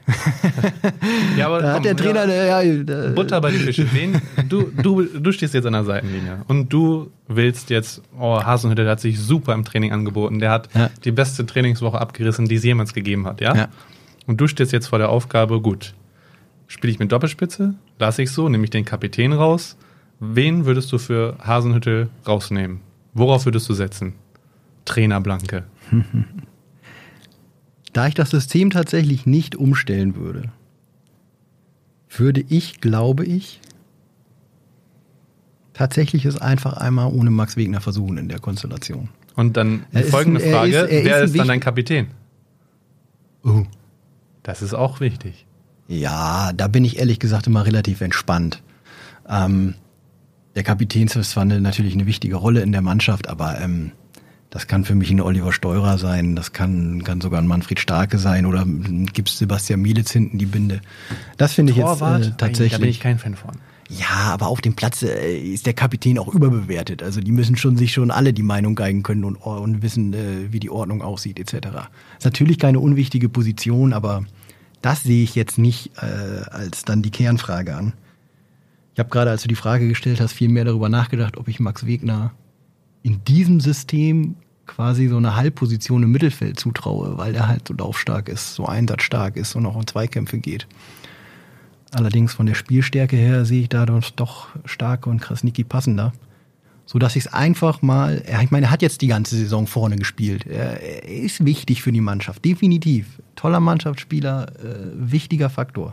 Ja, aber Da hat der Trainer, der, ja, der, Butter bei die Fische. Wen, du, du, du stehst jetzt an der Seitenlinie und du willst jetzt, oh, Hasenhüttl der hat sich super im Training angeboten. Der hat Ja. die beste Trainingswoche abgerissen, die es jemals gegeben hat, ja? Ja. Und du stehst jetzt vor der Aufgabe, gut, spiele ich mit Doppelspitze, lasse ich so, nehme ich den Kapitän raus. Wen würdest du für Hasenhüttel rausnehmen? Worauf würdest du setzen? Trainer Blanke. Da ich das System tatsächlich nicht umstellen würde, würde ich, glaube ich, tatsächlich es einfach einmal ohne Max Wegner versuchen in der Konstellation. Und dann die folgende ein- Frage, ist- er wer ist ist dann dein Kapitän? Oh. Das ist auch wichtig. Ja, da bin ich ehrlich gesagt immer relativ entspannt. Ähm, der Kapitän ist zwar eine, natürlich eine wichtige Rolle in der Mannschaft, aber ähm, das kann für mich ein Oliver Steurer sein, das kann, kann sogar ein Manfred Starke sein oder gibt es Sebastian Mielitz hinten die Binde. Das finde ich jetzt äh, tatsächlich. Da bin ich kein Fan von. Ja, aber auf dem Platz äh, ist der Kapitän auch überbewertet. Also die müssen schon sich schon alle die Meinung geigen können und, und wissen, äh, wie die Ordnung aussieht etc. Ist natürlich keine unwichtige Position, aber das sehe ich jetzt nicht äh, als dann die Kernfrage an. Ich habe gerade, als du die Frage gestellt hast, viel mehr darüber nachgedacht, ob ich Max Wegner in diesem System quasi so eine Halbposition im Mittelfeld zutraue, weil er halt so laufstark ist, so einsatzstark ist und auch in Zweikämpfe geht. Allerdings von der Spielstärke her sehe ich da doch Starke und Krasniki passender. So dass ich es einfach mal, ich meine, er hat jetzt die ganze Saison vorne gespielt. Er, er ist wichtig für die Mannschaft, definitiv. Toller Mannschaftsspieler, äh, wichtiger Faktor.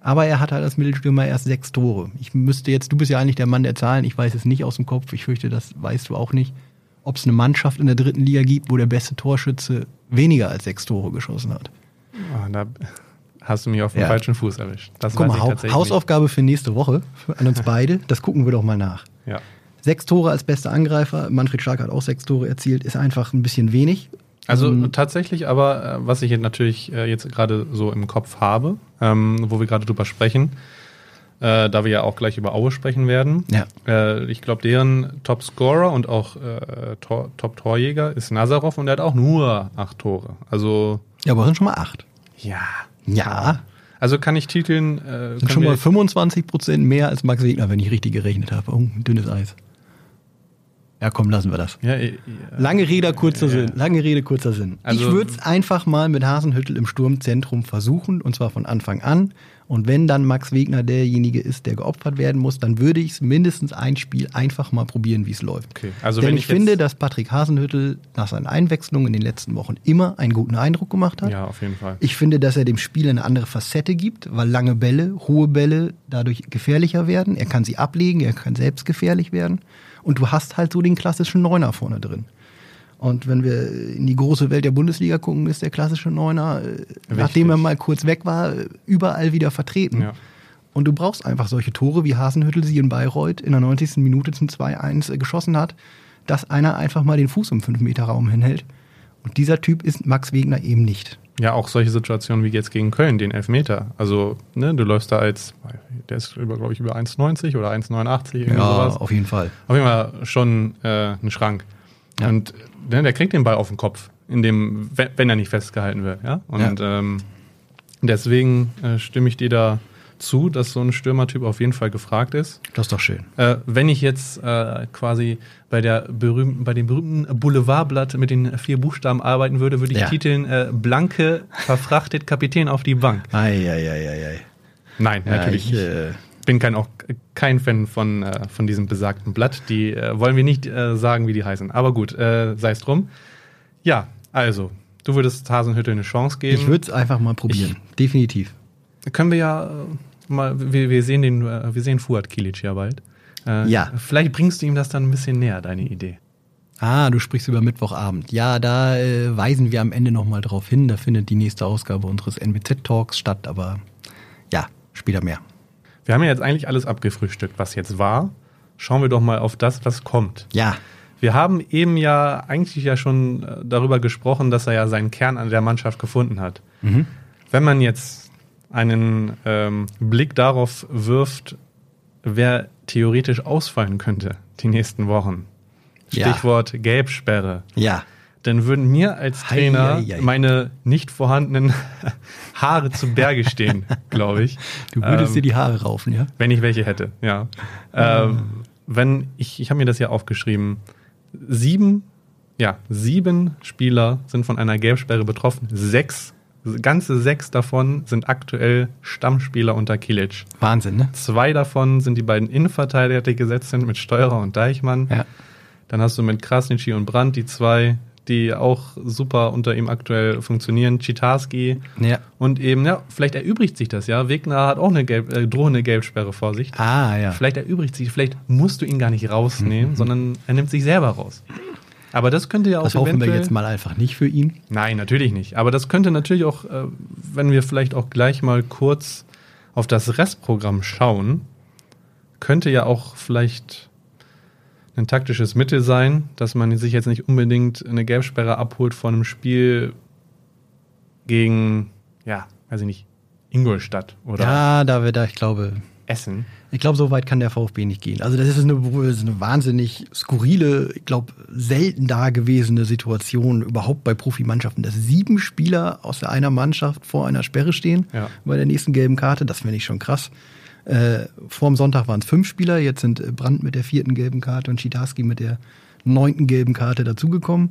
Aber er hat halt als Mittelstürmer erst sechs Tore. Ich müsste jetzt, du bist ja eigentlich der Mann der Zahlen, ich weiß es nicht aus dem Kopf, ich fürchte, das weißt du auch nicht, ob es eine Mannschaft in der dritten Liga gibt, wo der beste Torschütze weniger als sechs Tore geschossen hat. Ah, da hast du mich auf den Ja. falschen Fuß erwischt. Das Guck mal, Hausaufgabe für nächste Woche an uns beide. Das gucken wir doch mal nach. nicht. Ja. Sechs Tore als bester Angreifer. Manfred Stark hat auch sechs Tore erzielt. Ist einfach ein bisschen wenig. Also Ähm, tatsächlich, aber äh, was ich jetzt natürlich äh, jetzt gerade so im Kopf habe, ähm, wo wir gerade drüber sprechen, äh, da wir ja auch gleich über Aue sprechen werden. Ja. Äh, ich glaube, deren Top-Scorer und auch äh, Tor, Top-Torjäger ist Nazarov und der hat auch nur acht Tore. Also Ja, aber es sind schon mal acht. ja. Ja. Also kann ich titeln. Äh, Sind schon mal 25 Prozent mehr als Max Wegner, wenn ich richtig gerechnet habe. Oh, dünnes Eis. Ja, komm, lassen wir das. ja, äh, ja. Lange Rede, kurzer Ja. Sinn. Lange Rede, kurzer Sinn. Also- ich würde es einfach mal mit Hasenhüttel im Sturmzentrum versuchen, und zwar von Anfang an. Und wenn dann Max Wegner derjenige ist, der geopfert werden muss, dann würde ich es mindestens ein Spiel einfach mal probieren, wie es läuft. Okay, also Denn ich, finde, dass Patrick Hasenhüttel nach seinen Einwechslungen in den letzten Wochen immer einen guten Eindruck gemacht hat. Ja, auf jeden Fall. Ich finde, dass er dem Spiel eine andere Facette gibt, weil lange Bälle, hohe Bälle dadurch gefährlicher werden. Er kann sie ablegen, er kann selbst gefährlich werden. Und du hast halt so den klassischen Neuner vorne drin. Und wenn wir in die große Welt der Bundesliga gucken, ist der klassische Neuner, äh, nachdem er mal kurz weg war, überall wieder vertreten. Ja. Und du brauchst einfach solche Tore, wie Hasenhüttel sie in Bayreuth in der 90. Minute zum 2-1 äh, geschossen hat, dass einer einfach mal den Fuß im 5-Meter-Raum hinhält. Und dieser Typ ist Max Wegner eben nicht. Ja, auch solche Situationen wie jetzt gegen Köln, den Elfmeter. Also, ne, du läufst da als, der ist über, glaube ich, über 1,90 oder 1,89, irgendwie sowas. auf jeden Fall. Auf jeden Fall schon äh, ein Schrank. Ja. Und ne, der kriegt den Ball auf den Kopf, in dem, wenn, er nicht festgehalten wird, ja. Und Ähm, deswegen äh, stimme ich dir da zu, dass so ein Stürmertyp auf jeden Fall gefragt ist. Das ist doch schön. Äh, wenn ich jetzt äh, quasi bei der berühmten, bei dem berühmten Boulevardblatt mit den vier Buchstaben arbeiten würde, würde ich Ja. titeln äh, Blanke verfrachtet Kapitän auf die Bank. Eieieiei. Nein, natürlich ich, nicht. Bin kein auch kein Fan von, äh, von diesem besagten Blatt. Die äh, wollen wir nicht äh, sagen, wie die heißen. Aber gut, äh, sei es drum. Ja, also, du würdest Hasenhüttel eine Chance geben. ich würde es einfach mal probieren. Definitiv. Können wir ja äh, mal, wir, wir sehen den, äh, wir sehen Fuad Kilic ja bald. Ja. Vielleicht bringst du ihm das dann ein bisschen näher, deine Idee. Ah, du sprichst über Mittwochabend. Ja, da weisen wir am Ende nochmal drauf hin. Da findet die nächste Ausgabe unseres NBZ-Talks statt, aber ja, später mehr. Wir haben ja jetzt eigentlich alles abgefrühstückt, was jetzt war. Schauen wir doch mal auf das, was kommt. Ja. Wir haben eben ja eigentlich ja schon äh, darüber gesprochen, dass er ja seinen Kern an der Mannschaft gefunden hat. Mhm. Wenn man jetzt einen ähm, Blick darauf wirft, wer theoretisch ausfallen könnte die nächsten Wochen. Ja. Stichwort Gelbsperre. Ja. Dann würden mir als Hei, Trainer hei, hei. meine nicht vorhandenen Haare zu Berge stehen, glaube ich. Du würdest Ähm, dir die Haare raufen, ja? wenn ich welche hätte, ja. Ähm, wenn ich, ich habe mir das ja aufgeschrieben, sieben, ja, sieben Spieler sind von einer Gelbsperre betroffen. Sechs, ganze sechs davon sind aktuell Stammspieler unter Kilic. Wahnsinn, ne? Zwei davon sind die beiden Innenverteidiger, die gesetzt sind mit Steurer und Deichmann. Ja. Dann hast du mit Krasnitschi und Brandt die zwei, die auch super unter ihm aktuell funktionieren. Chitarski Ja. und eben, ja, vielleicht erübrigt sich das, ja. Wegner hat auch eine Gelb, äh, drohende Gelbsperre vor sich. Ah, ja. Vielleicht erübrigt sich, vielleicht musst du ihn gar nicht rausnehmen, sondern er nimmt sich selber raus. Aber das könnte ja auch Das hoffen wir jetzt mal einfach nicht für ihn. Nein, natürlich nicht. Aber das könnte natürlich auch, äh, wenn wir vielleicht auch gleich mal kurz auf das Restprogramm schauen, könnte ja auch vielleicht ein taktisches Mittel sein, dass man sich jetzt nicht unbedingt eine Gelbsperre abholt von einem Spiel gegen, ja, weiß ich nicht, Ingolstadt oder Ja, da wir da, ich glaube, Essen. ich glaube, so weit kann der VfB nicht gehen. Also das ist eine, das ist eine wahnsinnig skurrile, ich glaube, selten dagewesene Situation überhaupt bei Profimannschaften, dass sieben Spieler aus einer Mannschaft vor einer Sperre stehen Ja. bei der nächsten gelben Karte. Das finde ich schon krass. Äh, vor dem Sonntag waren es fünf Spieler, jetzt sind äh, Brandt mit der vierten gelben Karte und Schitarski mit der neunten gelben Karte dazugekommen.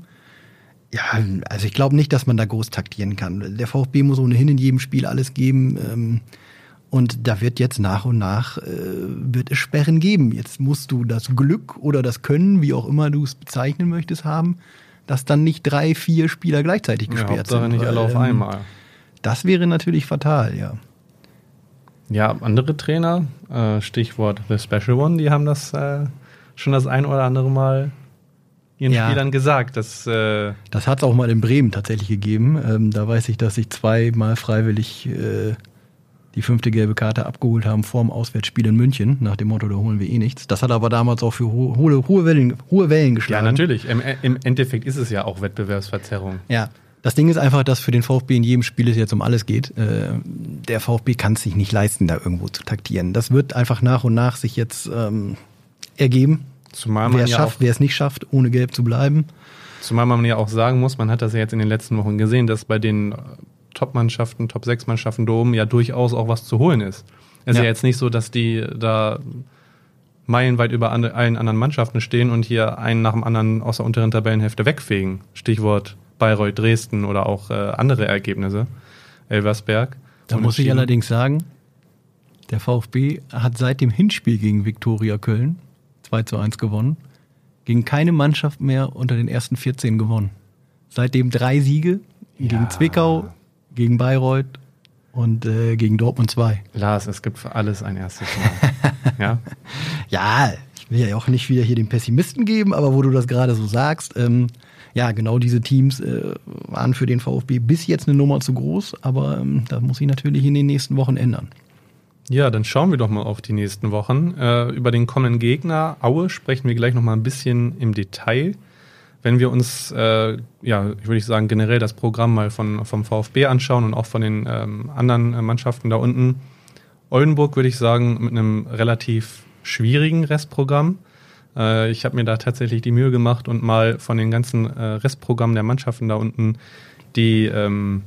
Ja, also ich glaube nicht, dass man da groß taktieren kann. Der VfB muss ohnehin in jedem Spiel alles geben. Ähm, und da wird jetzt nach und nach äh, wird es Sperren geben. Jetzt musst du das Glück oder das Können, wie auch immer du es bezeichnen möchtest, haben, dass dann nicht drei, vier Spieler gleichzeitig Ja, gesperrt Hauptsache sind. nicht weil, alle auf ähm, einmal. Das wäre natürlich fatal, ja. Ja, andere Trainer, äh, Stichwort The Special One, die haben das äh, schon das ein oder andere Mal ihren Ja. Spielern gesagt, dass äh, Das hat es auch mal in Bremen tatsächlich gegeben. Ähm, da weiß ich, dass sich zweimal freiwillig äh, die fünfte gelbe Karte abgeholt haben vor dem Auswärtsspiel in München, nach dem Motto, da holen wir eh nichts. Das hat aber damals auch für ho hohe, hohe, Wellen, hohe Wellen ja geschlagen. natürlich, im, im Endeffekt ist es ja auch Wettbewerbsverzerrung. Ja. Das Ding ist einfach, dass für den VfB in jedem Spiel es jetzt um alles geht. Äh, der VfB kann es sich nicht leisten, da irgendwo zu taktieren. Das wird einfach nach und nach sich jetzt ähm, ergeben. Zumal Wer man, es ja schafft, wer es nicht schafft, ohne gelb zu bleiben. zumal man ja auch sagen muss, man hat das ja jetzt in den letzten Wochen gesehen, dass bei den äh, Top-Mannschaften, Top-6-Mannschaften da oben ja durchaus auch was zu holen ist. Es ist Ja. ja jetzt nicht so, dass die da meilenweit über allen anderen Mannschaften stehen und hier einen nach dem anderen aus der unteren Tabellenhälfte wegfegen. Stichwort Bayreuth, Dresden oder auch äh, andere Ergebnisse. Elversberg. Da muss ich allerdings sagen, der VfB hat seit dem Hinspiel gegen Viktoria Köln 2 zu 1 gewonnen, gegen keine Mannschaft mehr unter den ersten 14 gewonnen. Seitdem drei Siege gegen Ja. Zwickau, gegen Bayreuth und äh, gegen Dortmund 2. Lars, es gibt für alles ein erstes Mal. ja? Ja, ich will ja auch nicht wieder hier den Pessimisten geben, aber wo du das gerade so sagst, ähm, ja, genau diese Teams äh, waren für den VfB bis jetzt eine Nummer zu groß, aber ähm, das muss sich natürlich in den nächsten Wochen ändern. ja, dann schauen wir doch mal auf die nächsten Wochen. Äh, über den kommenden Gegner Aue sprechen wir gleich noch mal ein bisschen im Detail. Wenn wir uns, äh, ja, ich würde sagen, generell das Programm mal von, vom VfB anschauen und auch von den ähm, anderen äh, Mannschaften da unten. Oldenburg würde ich sagen, mit einem relativ schwierigen Restprogramm. Äh, ich habe mir da tatsächlich die Mühe gemacht und mal von den ganzen äh, Restprogrammen der Mannschaften da unten die, ähm,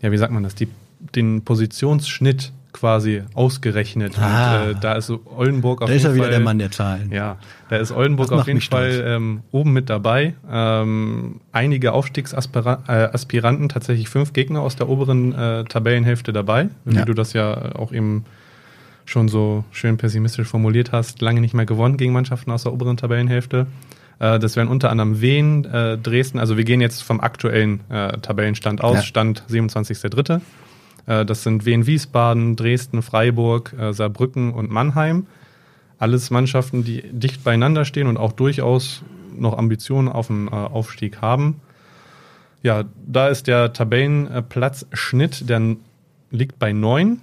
ja, wie sagt man das, die, den Positionsschnitt quasi ausgerechnet. Ah. Und äh, da ist so Oldenburg auf Da ist jeden er wieder Fall. der Mann der Zahlen. Ja, da ist Oldenburg auf jeden. Fall ähm, oben mit dabei. Ähm, einige Aufstiegsaspiranten, äh, tatsächlich fünf Gegner aus der oberen äh, Tabellenhälfte dabei, wie Ja. du das ja auch eben schon so schön pessimistisch formuliert hast. Lange nicht mehr gewonnen gegen Mannschaften aus der oberen Tabellenhälfte. Äh, das wären unter anderem Wien, äh, Dresden. Also wir gehen jetzt vom aktuellen äh, Tabellenstand aus, Ja. Stand 27.3. Äh, das sind Wien, Wiesbaden, Dresden, Freiburg, Saarbrücken und Mannheim alles Mannschaften, die dicht beieinander stehen und auch durchaus noch Ambitionen auf äh, Aufstieg haben. Ja, da ist der Tabellenplatzschnitt, der liegt bei neun.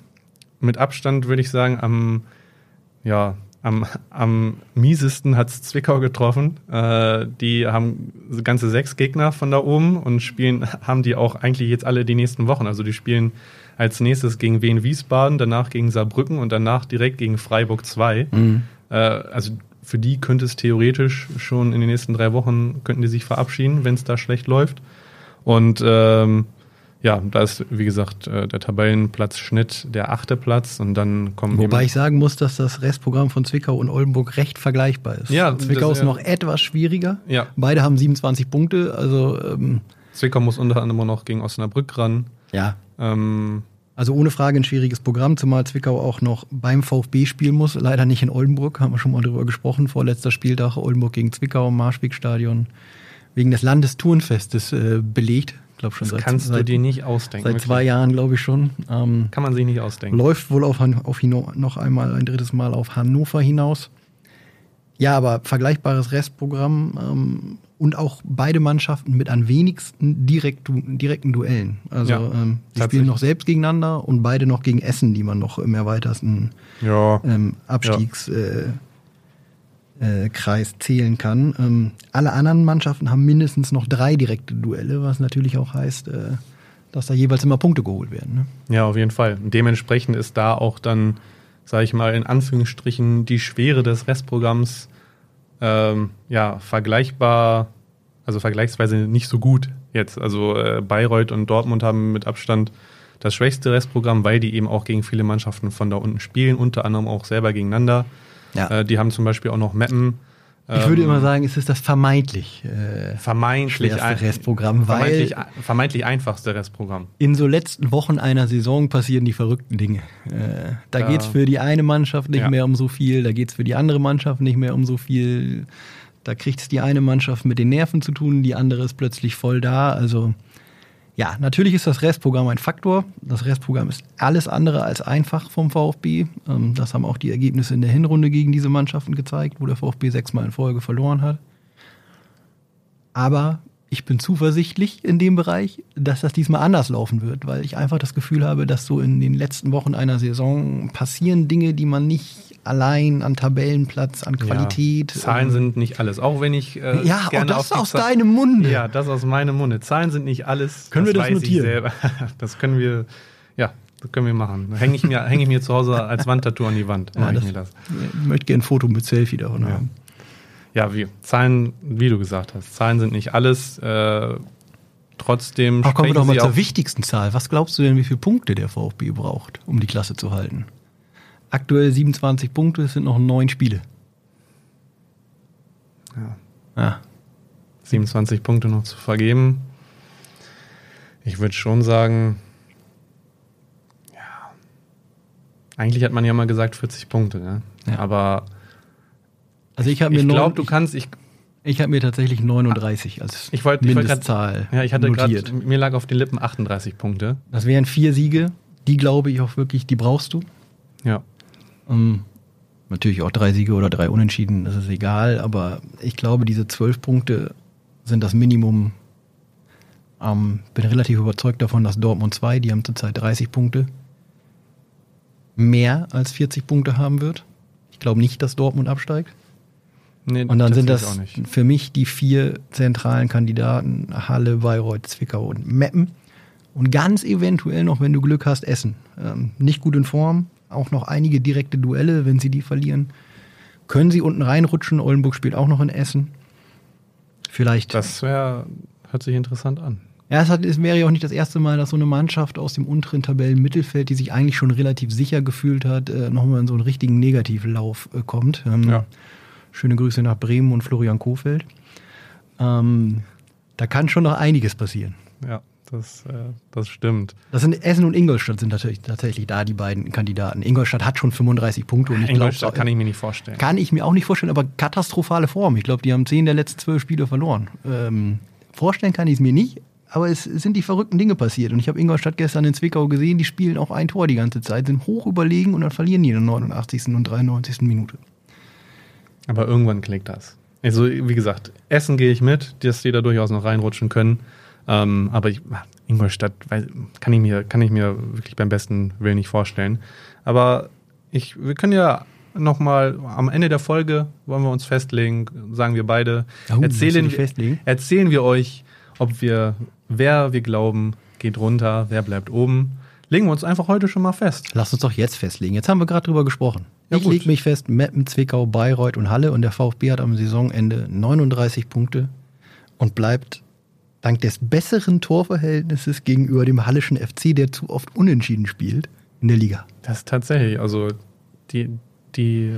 Mit Abstand würde ich sagen, am, ja, am, am miesesten hat es Zwickau getroffen. Äh, die haben ganze sechs Gegner von da oben und spielen, haben die auch eigentlich jetzt alle die nächsten Wochen. Also die spielen als nächstes gegen Wien Wiesbaden, danach gegen Saarbrücken und danach direkt gegen Freiburg 2. Mhm. Äh, also für die könnte es theoretisch schon in den nächsten drei Wochen, könnten die sich verabschieden, wenn es da schlecht läuft. Und ähm, ja, da ist, wie gesagt, äh, der Tabellenplatzschnitt der achte Platz und dann kommen Wobei ich sagen muss, dass das Restprogramm von Zwickau und Oldenburg recht vergleichbar ist. Ja, Zwickau ist noch etwas schwieriger. Ja. Beide haben 27 Punkte, also ähm, Zwickau muss unter anderem noch gegen Osnabrück ran. Ja. Ähm, also ohne Frage ein schwieriges Programm, zumal Zwickau auch noch beim VfB spielen muss. Leider nicht in Oldenburg, haben wir schon mal drüber gesprochen. Vorletzter Spieltag Oldenburg gegen Zwickau im Marschwegstadion wegen des Landesturnfestes äh, belegt. Glaub schon das seit, kannst seit, du dir nicht ausdenken. Seit wirklich. zwei Jahren, glaube ich schon. Ähm, Kann man sich nicht ausdenken. Läuft wohl auf, auf noch einmal ein drittes Mal auf Hannover hinaus. Ja, aber vergleichbares Restprogramm ähm, und auch beide Mannschaften mit am wenigsten direkt, direkten Duellen. Also ja, ähm, die spielen noch selbst gegeneinander und beide noch gegen Essen, die man noch im erweiterten ja, ähm, Abstiegs... Ja. Äh, äh, Kreis zählen kann. Ähm, alle anderen Mannschaften haben mindestens noch drei direkte Duelle, was natürlich auch heißt, äh, dass da jeweils immer Punkte geholt werden. Ne? Ja, auf jeden Fall. dementsprechend ist da auch dann, sage ich mal, in Anführungsstrichen die Schwere des Restprogramms ähm, ja vergleichbar, also vergleichsweise nicht so gut jetzt. Also äh, Bayreuth und Dortmund haben mit Abstand das schwächste Restprogramm, weil die eben auch gegen viele Mannschaften von da unten spielen, unter anderem auch selber gegeneinander. Ja. Äh, die haben zum Beispiel auch noch Mappen. Ich würde immer ähm, sagen, es ist das vermeintlich, äh, vermeintlich schwerste Restprogramm, weil vermeintlich, vermeintlich einfachste Restprogramm. In so letzten Wochen einer Saison passieren die verrückten Dinge. Äh, da geht es für die eine Mannschaft nicht ja. mehr um so viel, da geht es für die andere Mannschaft nicht mehr um so viel. Da kriegt es die eine Mannschaft mit den Nerven zu tun, die andere ist plötzlich voll da. Also ja, natürlich ist das Restprogramm ein Faktor. Das Restprogramm ist alles andere als einfach vom VfB. Ähm, das haben auch die Ergebnisse in der Hinrunde gegen diese Mannschaften gezeigt, wo der VfB sechsmal in Folge verloren hat. Aber ich bin zuversichtlich in dem Bereich, dass das diesmal anders laufen wird, weil ich einfach das Gefühl habe, dass so in den letzten Wochen einer Saison passieren Dinge, die man nicht allein an Tabellenplatz, an Qualität. Ja, Zahlen ähm, sind nicht alles, auch wenn ich äh, ja, gerne auch das aus Zahl deinem Munde. Ja, das aus meinem Munde. Zahlen sind nicht alles. Können das wir das notieren? das können wir, ja, das können wir machen. Hänge ich mir, häng ich mir zu Hause als Wandtattoo an die Wand. Ja, das, ich, das. ich möchte gerne ein Foto mit Selfie davon ja. haben ja, wie Zahlen, wie du gesagt hast, Zahlen sind nicht alles. Äh, trotzdem. Ach, kommen wir doch mal zur wichtigsten Zahl. Was glaubst du denn, wie viele Punkte der VfB braucht, um die Klasse zu halten? Aktuell 27 Punkte, es sind noch neun Spiele. Ja. ja. 27 Punkte noch zu vergeben. Ich würde schon sagen, ja. Eigentlich hat man ja mal gesagt 40 Punkte, ne? Ja. Aber also ich habe mir Ich glaube, du kannst. Ich, ich habe mir tatsächlich 39 als ich wollt, Mindestzahl ich grad, Ja, ich hatte gerade, mir lag auf den Lippen 38 Punkte. Das wären vier Siege. Die glaube ich auch wirklich, die brauchst du. Ja. Ähm, natürlich auch drei Siege oder drei Unentschieden, das ist egal. Aber ich glaube, diese zwölf Punkte sind das Minimum. Ähm, bin relativ überzeugt davon, dass Dortmund 2, die haben zurzeit 30 Punkte, mehr als 40 Punkte haben wird. Ich glaube nicht, dass Dortmund absteigt. Nee, und dann sind das für mich die vier zentralen Kandidaten Halle, Bayreuth, Zwickau und Meppen. Und ganz eventuell noch, wenn du Glück hast, Essen. Ähm, nicht gut in Form, auch noch einige direkte Duelle, wenn sie die verlieren. Können sie unten reinrutschen? Oldenburg spielt auch noch in Essen. Vielleicht. Das wär, hört sich interessant an. Ja, es, hat, es wäre ja auch nicht das erste Mal, dass so eine Mannschaft aus dem unteren Tabellenmittelfeld, die sich eigentlich schon relativ sicher gefühlt hat, äh, nochmal in so einen richtigen Negativlauf äh, kommt. Ähm, ja. Schöne Grüße nach Bremen und Florian Kofeld. Ähm, da kann schon noch einiges passieren. Ja, das, äh, das stimmt. Das sind Essen und Ingolstadt sind tatsächlich, tatsächlich da die beiden Kandidaten. Ingolstadt hat schon 35 Punkte und ich Ingolstadt glaub, kann ich mir nicht vorstellen. Kann ich mir auch nicht vorstellen, aber katastrophale Form. Ich glaube, die haben zehn der letzten zwölf Spiele verloren. Ähm, vorstellen kann ich es mir nicht, aber es sind die verrückten Dinge passiert. Und ich habe Ingolstadt gestern in Zwickau gesehen, die spielen auch ein Tor die ganze Zeit, sind hoch überlegen und dann verlieren die in der 89. und 93. Minute. Aber irgendwann klickt das. Also, wie gesagt, Essen gehe ich mit, dass die da durchaus noch reinrutschen können. Ähm, aber ich, Ingolstadt weil, kann, ich mir, kann ich mir wirklich beim besten Willen nicht vorstellen. Aber ich, wir können ja nochmal am Ende der Folge, wollen wir uns festlegen, sagen wir beide, Oh, erzählen, festlegen? erzählen wir euch, ob wir, wer wir glauben, geht runter, wer bleibt oben. Legen wir uns einfach heute schon mal fest. Lass uns doch jetzt festlegen. Jetzt haben wir gerade drüber gesprochen. Ja, ich lege mich fest, Meppen, Zwickau, Bayreuth und Halle und der VfB hat am Saisonende 39 Punkte und bleibt dank des besseren Torverhältnisses gegenüber dem Hallischen FC, der zu oft unentschieden spielt, in der Liga. Das ist tatsächlich, also die, die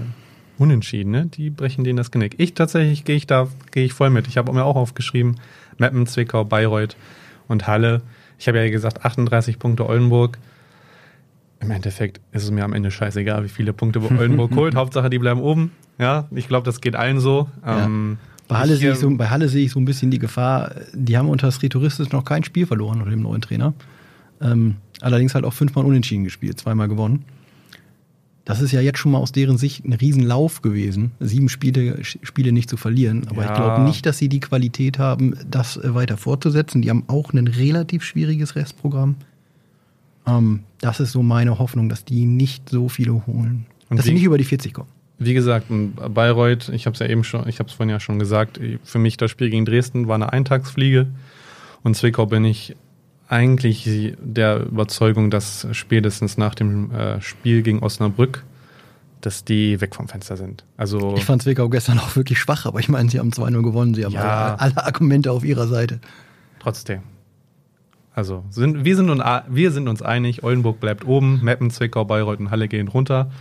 Unentschieden, ne, die brechen denen das Genick. Ich tatsächlich gehe ich da, gehe ich voll mit. Ich habe mir auch aufgeschrieben, Meppen, Zwickau, Bayreuth und Halle. Ich habe ja gesagt, 38 Punkte Oldenburg. Im Endeffekt ist es mir am Ende scheißegal, wie viele Punkte Oldenburg holt. Hauptsache, die bleiben oben. Ja, ich glaube, das geht allen so. Ja. Ähm, Bei Halle, ich, sehe ich so, ähm, bei Halle sehe ich so ein bisschen die Gefahr, die haben unter Stritoristis noch kein Spiel verloren unter dem neuen Trainer. Ähm, allerdings halt auch fünfmal unentschieden gespielt, zweimal gewonnen. Das ist ja jetzt schon mal aus deren Sicht ein Riesenlauf gewesen, sieben Spiele, Spiele nicht zu verlieren. Aber Ja. ich glaube nicht, dass sie die Qualität haben, das äh, weiter fortzusetzen. Die haben auch ein relativ schwieriges Restprogramm. Ähm, das ist so meine Hoffnung, dass die nicht so viele holen. Und dass sie nicht über die 40 kommen. Wie gesagt, Bayreuth, ich habe es ja eben schon, ich habe es vorhin ja schon gesagt, für mich das Spiel gegen Dresden war eine Eintagsfliege und Zwickau bin ich eigentlich der Überzeugung, dass spätestens nach dem äh, Spiel gegen Osnabrück, dass die weg vom Fenster sind. Also Ich fand Zwickau gestern auch wirklich schwach, aber ich meine, sie haben 2-0 gewonnen, sie haben Ja. alle, alle Argumente auf ihrer Seite. trotzdem. Also sind, wir, sind uns, wir sind uns einig, Oldenburg bleibt oben, Meppen, Zwickau, Bayreuth und Halle gehen runter.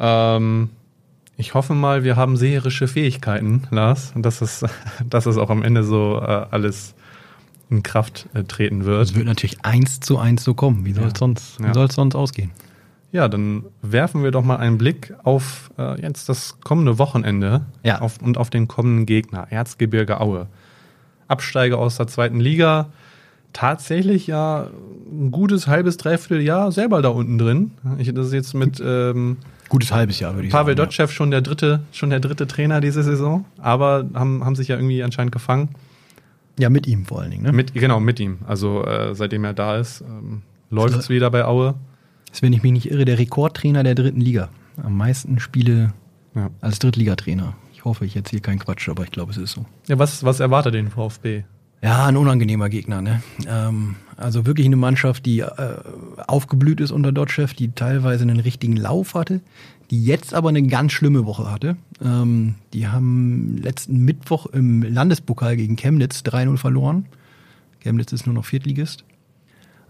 Ähm, ich hoffe mal, wir haben seherische Fähigkeiten, Lars, und dass es, dass es auch am Ende so äh, alles in Kraft äh, treten Es wird. wird natürlich eins zu eins so kommen. Wie soll es Ja. sonst, Ja. soll's sonst ausgehen? Ja, dann werfen wir doch mal einen Blick auf äh, jetzt das kommende Wochenende Ja. auf, und auf den kommenden Gegner, Erzgebirge Aue. Absteiger aus der zweiten Liga, tatsächlich ja ein gutes halbes, dreiviertel Jahr selber da unten drin. Ich, das ist jetzt mit ähm, Gutes halbes Jahr, würde ich Pavel sagen. Dotschew schon der dritte, schon der dritte Trainer diese Saison, aber haben, haben sich ja irgendwie anscheinend gefangen. Ja. ja, mit ihm vor allen Dingen. Ne? Mit, genau, mit ihm. Also äh, seitdem er da ist, ähm, läuft es Also- wieder bei Aue. ist, wenn ich mich nicht irre, der Rekordtrainer der dritten Liga. Am meisten Spiele Ja, als Drittligatrainer. Ich hoffe, ich erzähle keinen Quatsch, aber ich glaube, es ist so. ja was, was erwartet den VfB? Ja, ein unangenehmer Gegner. Ne? Ähm, also wirklich eine Mannschaft, die äh, aufgeblüht ist unter Dotschew, die teilweise einen richtigen Lauf hatte, die jetzt aber eine ganz schlimme Woche hatte. Ähm, die haben letzten Mittwoch im Landespokal gegen Chemnitz 3-0 verloren. Chemnitz ist nur noch Viertligist.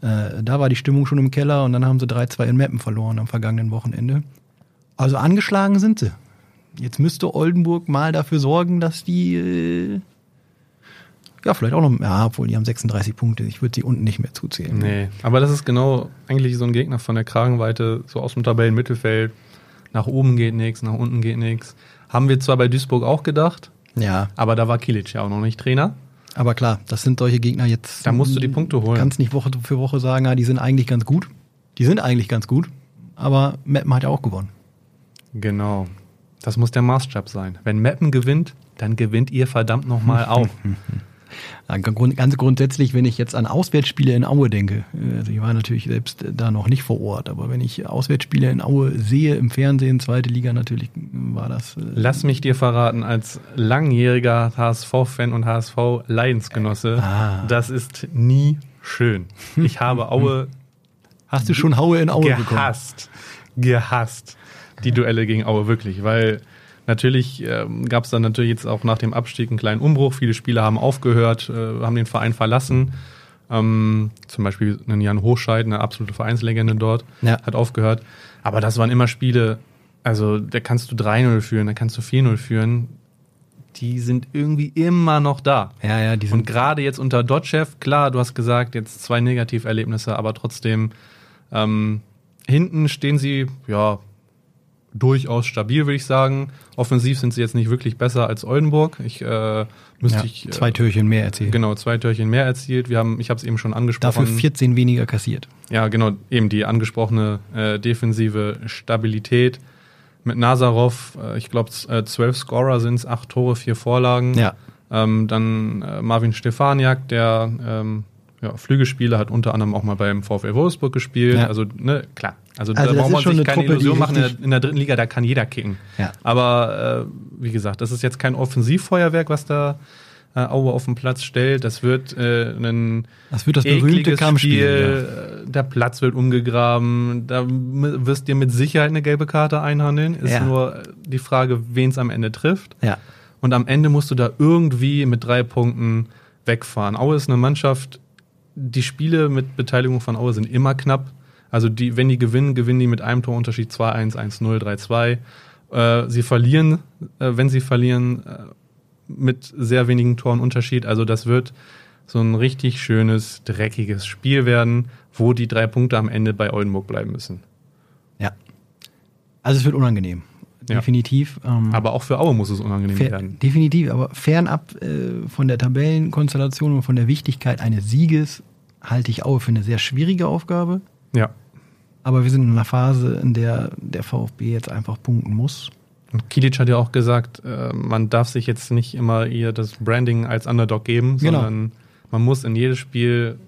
Äh, da war die Stimmung schon im Keller und dann haben sie 3-2 in Meppen verloren am vergangenen Wochenende. Also angeschlagen sind sie. Jetzt müsste Oldenburg mal dafür sorgen, dass die äh, ja, vielleicht auch noch, ja, obwohl die haben 36 Punkte. Ich würde sie unten nicht mehr zuzählen. Nee, aber das ist genau eigentlich so ein Gegner von der Kragenweite, so aus dem Tabellenmittelfeld. Nach oben geht nichts, nach unten geht nichts. Haben wir zwar bei Duisburg auch gedacht, Ja, aber da war Kilic ja auch noch nicht Trainer. aber klar, das sind solche Gegner jetzt. Da musst du die Punkte holen. Kannst nicht Woche für Woche sagen, ja, die sind eigentlich ganz gut. Die sind eigentlich ganz gut, aber Meppen hat ja auch gewonnen. Genau. Das muss der Maßstab sein. Wenn Meppen gewinnt, dann gewinnt ihr verdammt nochmal auch. Ganz grundsätzlich, wenn ich jetzt an Auswärtsspiele in Aue denke, äh, also ich war natürlich selbst äh, da noch nicht vor Ort, aber wenn ich Auswärtsspiele in Aue sehe im Fernsehen, zweite Liga natürlich, äh, war das. äh, Lass mich dir verraten, als langjähriger HSV-Fan und HSV-Leidensgenosse, Ah. das ist nie schön. Ich habe Aue Hast du schon Haue in Aue bekommen? gehasst. Gehasst. Die Duelle gegen Aue, wirklich. Weil natürlich ähm, gab es dann natürlich jetzt auch nach dem Abstieg einen kleinen Umbruch. Viele Spieler haben aufgehört, äh, haben den Verein verlassen. Ähm, zum Beispiel einen Jan Hochscheid, eine absolute Vereinslegende dort, Ja. hat aufgehört. Aber das waren immer Spiele, also da kannst du 3-0 führen, da kannst du 4-0 führen. Die sind irgendwie immer noch da. Ja, ja, die Und sind gerade jetzt unter Dotchev, klar, du hast gesagt, jetzt zwei Negativerlebnisse, aber trotzdem, ähm, hinten stehen sie, ja, durchaus stabil, würde ich sagen. Offensiv sind sie jetzt nicht wirklich besser als Oldenburg. Ich äh, müsste ja, ich äh, zwei Türchen mehr erzählt. genau zwei Türchen mehr erzielt. Wir haben, ich habe es eben schon angesprochen. Dafür 14 weniger kassiert. Ja, genau, eben die angesprochene äh, defensive Stabilität. mit Nazarov, äh, ich glaube, äh, zwölf Scorer sind es, acht Tore, vier Vorlagen. Ja. Ähm, dann äh, Marvin Stefaniak, der ähm, ja, Flügelspieler hat unter anderem auch mal beim VfL Wolfsburg gespielt. Ja. Also, ne, klar. Also, Also da braucht man schon sich eine keine Truppe, Illusion machen. In der, in der dritten Liga, da kann jeder kicken. Ja. Aber äh, wie gesagt, das ist jetzt kein Offensivfeuerwerk, was da äh, Aue auf den Platz stellt. Das wird äh, ein Das wird das berühmte Kampfspiel. Spiel. Äh, Der Platz wird umgegraben. Da wirst dir mit Sicherheit eine gelbe Karte einhandeln. Ist Ja. nur die Frage, wen es am Ende trifft. Ja. ja. Und am Ende musst du da irgendwie mit drei Punkten wegfahren. Aue ist eine Mannschaft, die Spiele mit Beteiligung von Aue sind immer knapp. Also die, wenn die gewinnen, gewinnen die mit einem Torunterschied 2-1, 1-0, 3-2. Äh, sie verlieren, äh, wenn sie verlieren, äh, mit sehr wenigen Toren Unterschied. Also das wird so ein richtig schönes, dreckiges Spiel werden, wo die drei Punkte am Ende bei Oldenburg bleiben müssen. ja. Also es wird unangenehm. Ja. Definitiv. Ähm, Aber auch für Aue muss es unangenehm werden. definitiv, aber fernab äh, von der Tabellenkonstellation und von der Wichtigkeit eines Sieges halte ich Aue für eine sehr schwierige Aufgabe. Ja. Aber wir sind in einer Phase, in der der VfB jetzt einfach punkten muss. Und Kilic hat ja auch gesagt, äh, man darf sich jetzt nicht immer ihr das Branding als Underdog geben, Genau. sondern man muss in jedes Spiel,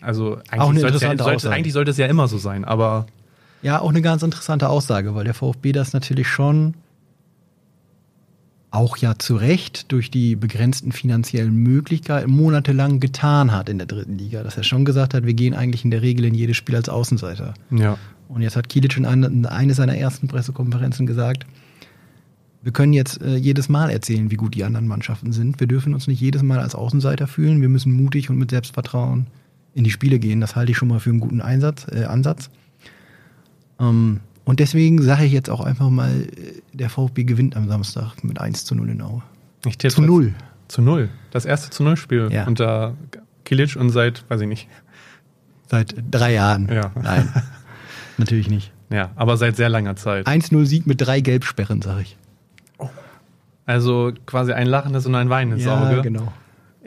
also eigentlich, sollte, es ja, interessante sollte, eigentlich sollte es ja immer so sein, aber Ja, auch eine ganz interessante Aussage, weil der VfB das natürlich schon auch ja zu Recht durch die begrenzten finanziellen Möglichkeiten monatelang getan hat in der dritten Liga. Dass er schon gesagt hat, wir gehen eigentlich in der Regel in jedes Spiel als Außenseiter. ja. Und jetzt hat Kilic in einer in eine seiner ersten Pressekonferenzen gesagt, wir können jetzt äh, jedes Mal erzählen, wie gut die anderen Mannschaften sind. Wir dürfen uns nicht jedes Mal als Außenseiter fühlen. Wir müssen mutig und mit Selbstvertrauen in die Spiele gehen. Das halte ich schon mal für einen guten Einsatz, äh, Ansatz. Ähm, und deswegen sage ich jetzt auch einfach mal, äh, der VfB gewinnt am Samstag mit 1 zu 0 in Aue. Ich tippe Zu jetzt- null. Zu null. Das erste zu null Spiel Ja. unter Kilic und seit, weiß ich nicht. Seit drei Jahren. Ja. Nein, natürlich nicht. Ja, aber seit sehr langer Zeit. 1-0 Sieg mit drei Gelbsperren, sage ich. Also quasi ein lachendes und ein weinendes Auge. genau.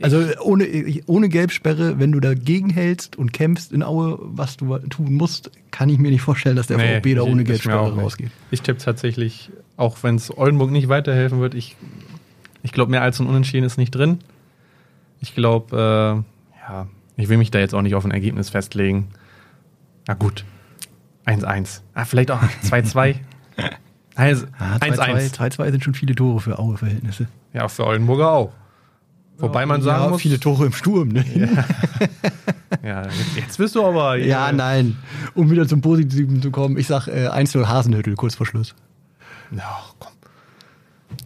Also ohne, ohne Gelbsperre, wenn du dagegen hältst und kämpfst in Aue, was du tun musst, kann ich mir nicht vorstellen, dass der Nee, VfB da ohne Gelbsperre rausgeht. Ich tippe tatsächlich, auch wenn es Oldenburg nicht weiterhelfen wird, ich, ich glaube, mehr als ein Unentschieden ist nicht drin. Ich glaube, äh, ja, ich will mich da jetzt auch nicht auf ein Ergebnis festlegen. Na gut, 1-1. Ah, vielleicht auch 2-2. Also, Ah, 1-1. 2-2 sind schon viele Tore für Aue-Verhältnisse. Ja, für Oldenburger auch. Wobei man sagen ja, muss, viele Tore im Sturm, ne? ja, jetzt, jetzt bist du aber. hier- Ja, nein. Um wieder zum Positiven zu kommen, ich sag äh, 1-0 Hasenhüttel, kurz vor Schluss. Ja, komm.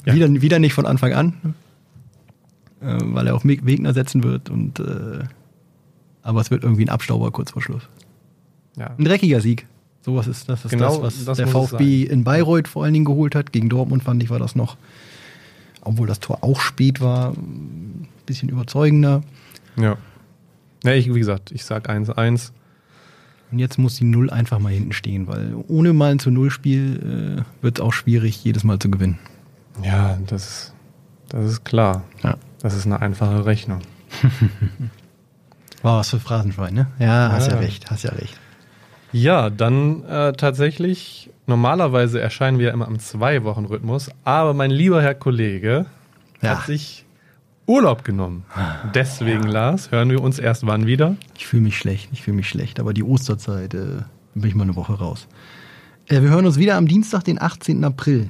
Ja. Wieder, wieder nicht von Anfang an, äh, weil er auf Wegner setzen wird. Und, äh, aber es wird irgendwie ein Abstauber kurz vor Schluss. Ja. Ein dreckiger Sieg. Sowas ist das, ist Genau, das was das der VfB in Bayreuth vor allen Dingen geholt hat. Gegen Dortmund fand ich, war das noch, obwohl das Tor auch spät war, ein bisschen überzeugender. ja. Ja, ich, wie gesagt, ich sag 1-1. Und jetzt muss die Null einfach mal hinten stehen, weil ohne mal ein zu Null-Spiel äh, wird es auch schwierig, jedes Mal zu gewinnen. Ja, das, das ist klar. Ja. Das ist eine einfache Rechnung. War was für Phrasenschwein, ne? Ja, hast ja Ja. recht, hast ja recht. Ja, dann äh, tatsächlich, normalerweise erscheinen wir immer im Zwei-Wochen-Rhythmus, aber mein lieber Herr Kollege Ja. hat sich Urlaub genommen. Deswegen, Lars, hören wir uns erst wann wieder? Ich fühle mich schlecht, ich fühle mich schlecht, aber die Osterzeit äh, bin ich mal eine Woche raus. Äh, wir hören uns wieder am Dienstag, den 18. April.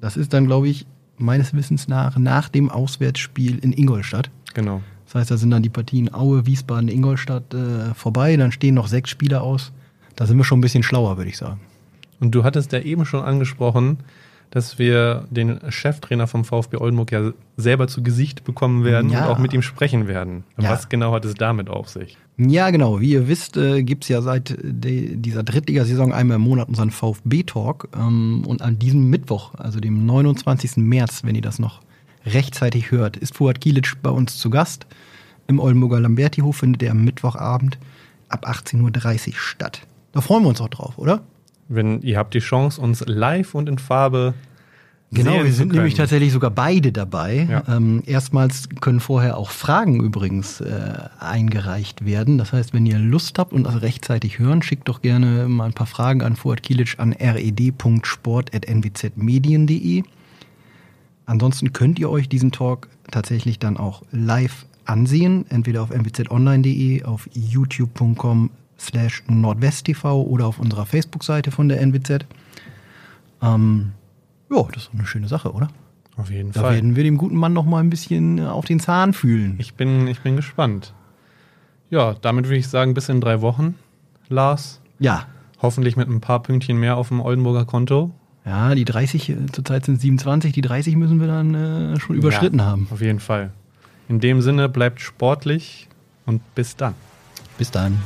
Das ist dann, glaube ich, meines Wissens nach nach dem Auswärtsspiel in Ingolstadt. Genau. Das heißt, da sind dann die Partien Aue, Wiesbaden, Ingolstadt äh, vorbei. Dann stehen noch sechs Spieler aus. Da sind wir schon ein bisschen schlauer, würde ich sagen. Und du hattest ja eben schon angesprochen, dass wir den Cheftrainer vom VfB Oldenburg ja selber zu Gesicht bekommen werden Ja. und auch mit ihm sprechen werden. Ja. Was genau hat es damit auf sich? Ja, genau. Wie ihr wisst, äh, gibt's ja seit de dieser Drittligasaison einmal im Monat unseren VfB-Talk. Ähm, und an diesem Mittwoch, also dem 29. März, wenn ihr das noch rechtzeitig hört, ist Fuad Kilic bei uns zu Gast. Im Oldenburger Lamberti-Hof findet er am Mittwochabend ab 18.30 Uhr statt. Da freuen wir uns auch drauf, oder? Wenn ihr habt die Chance, uns live und in Farbe Genau, sehen wir sind nämlich tatsächlich sogar beide dabei. Ja. Ähm, erstmals können vorher auch Fragen übrigens äh, eingereicht werden. Das heißt, wenn ihr Lust habt und das rechtzeitig hören, schickt doch gerne mal ein paar Fragen an Fuad Kilic an red.sport.nwzmedien.de. Ansonsten könnt ihr euch diesen Talk tatsächlich dann auch live ansehen, entweder auf nwzonline.de, auf youtube.com slash nordwesttv oder auf unserer Facebook-Seite von der NWZ. Ähm, ja, das ist eine schöne Sache, oder? Auf jeden Da Fall. werden wir dem guten Mann noch mal ein bisschen äh, auf den Zahn fühlen. Ich bin, ich bin gespannt. Ja, damit würde ich sagen, bis in drei Wochen, Lars. ja, Hoffentlich mit ein paar Pünktchen mehr auf dem Oldenburger Konto. ja, die 30, äh, zurzeit sind es 27, die 30 müssen wir dann äh, schon überschritten ja, haben. Auf jeden Fall. In dem Sinne, bleibt sportlich und bis dann. Bis dann.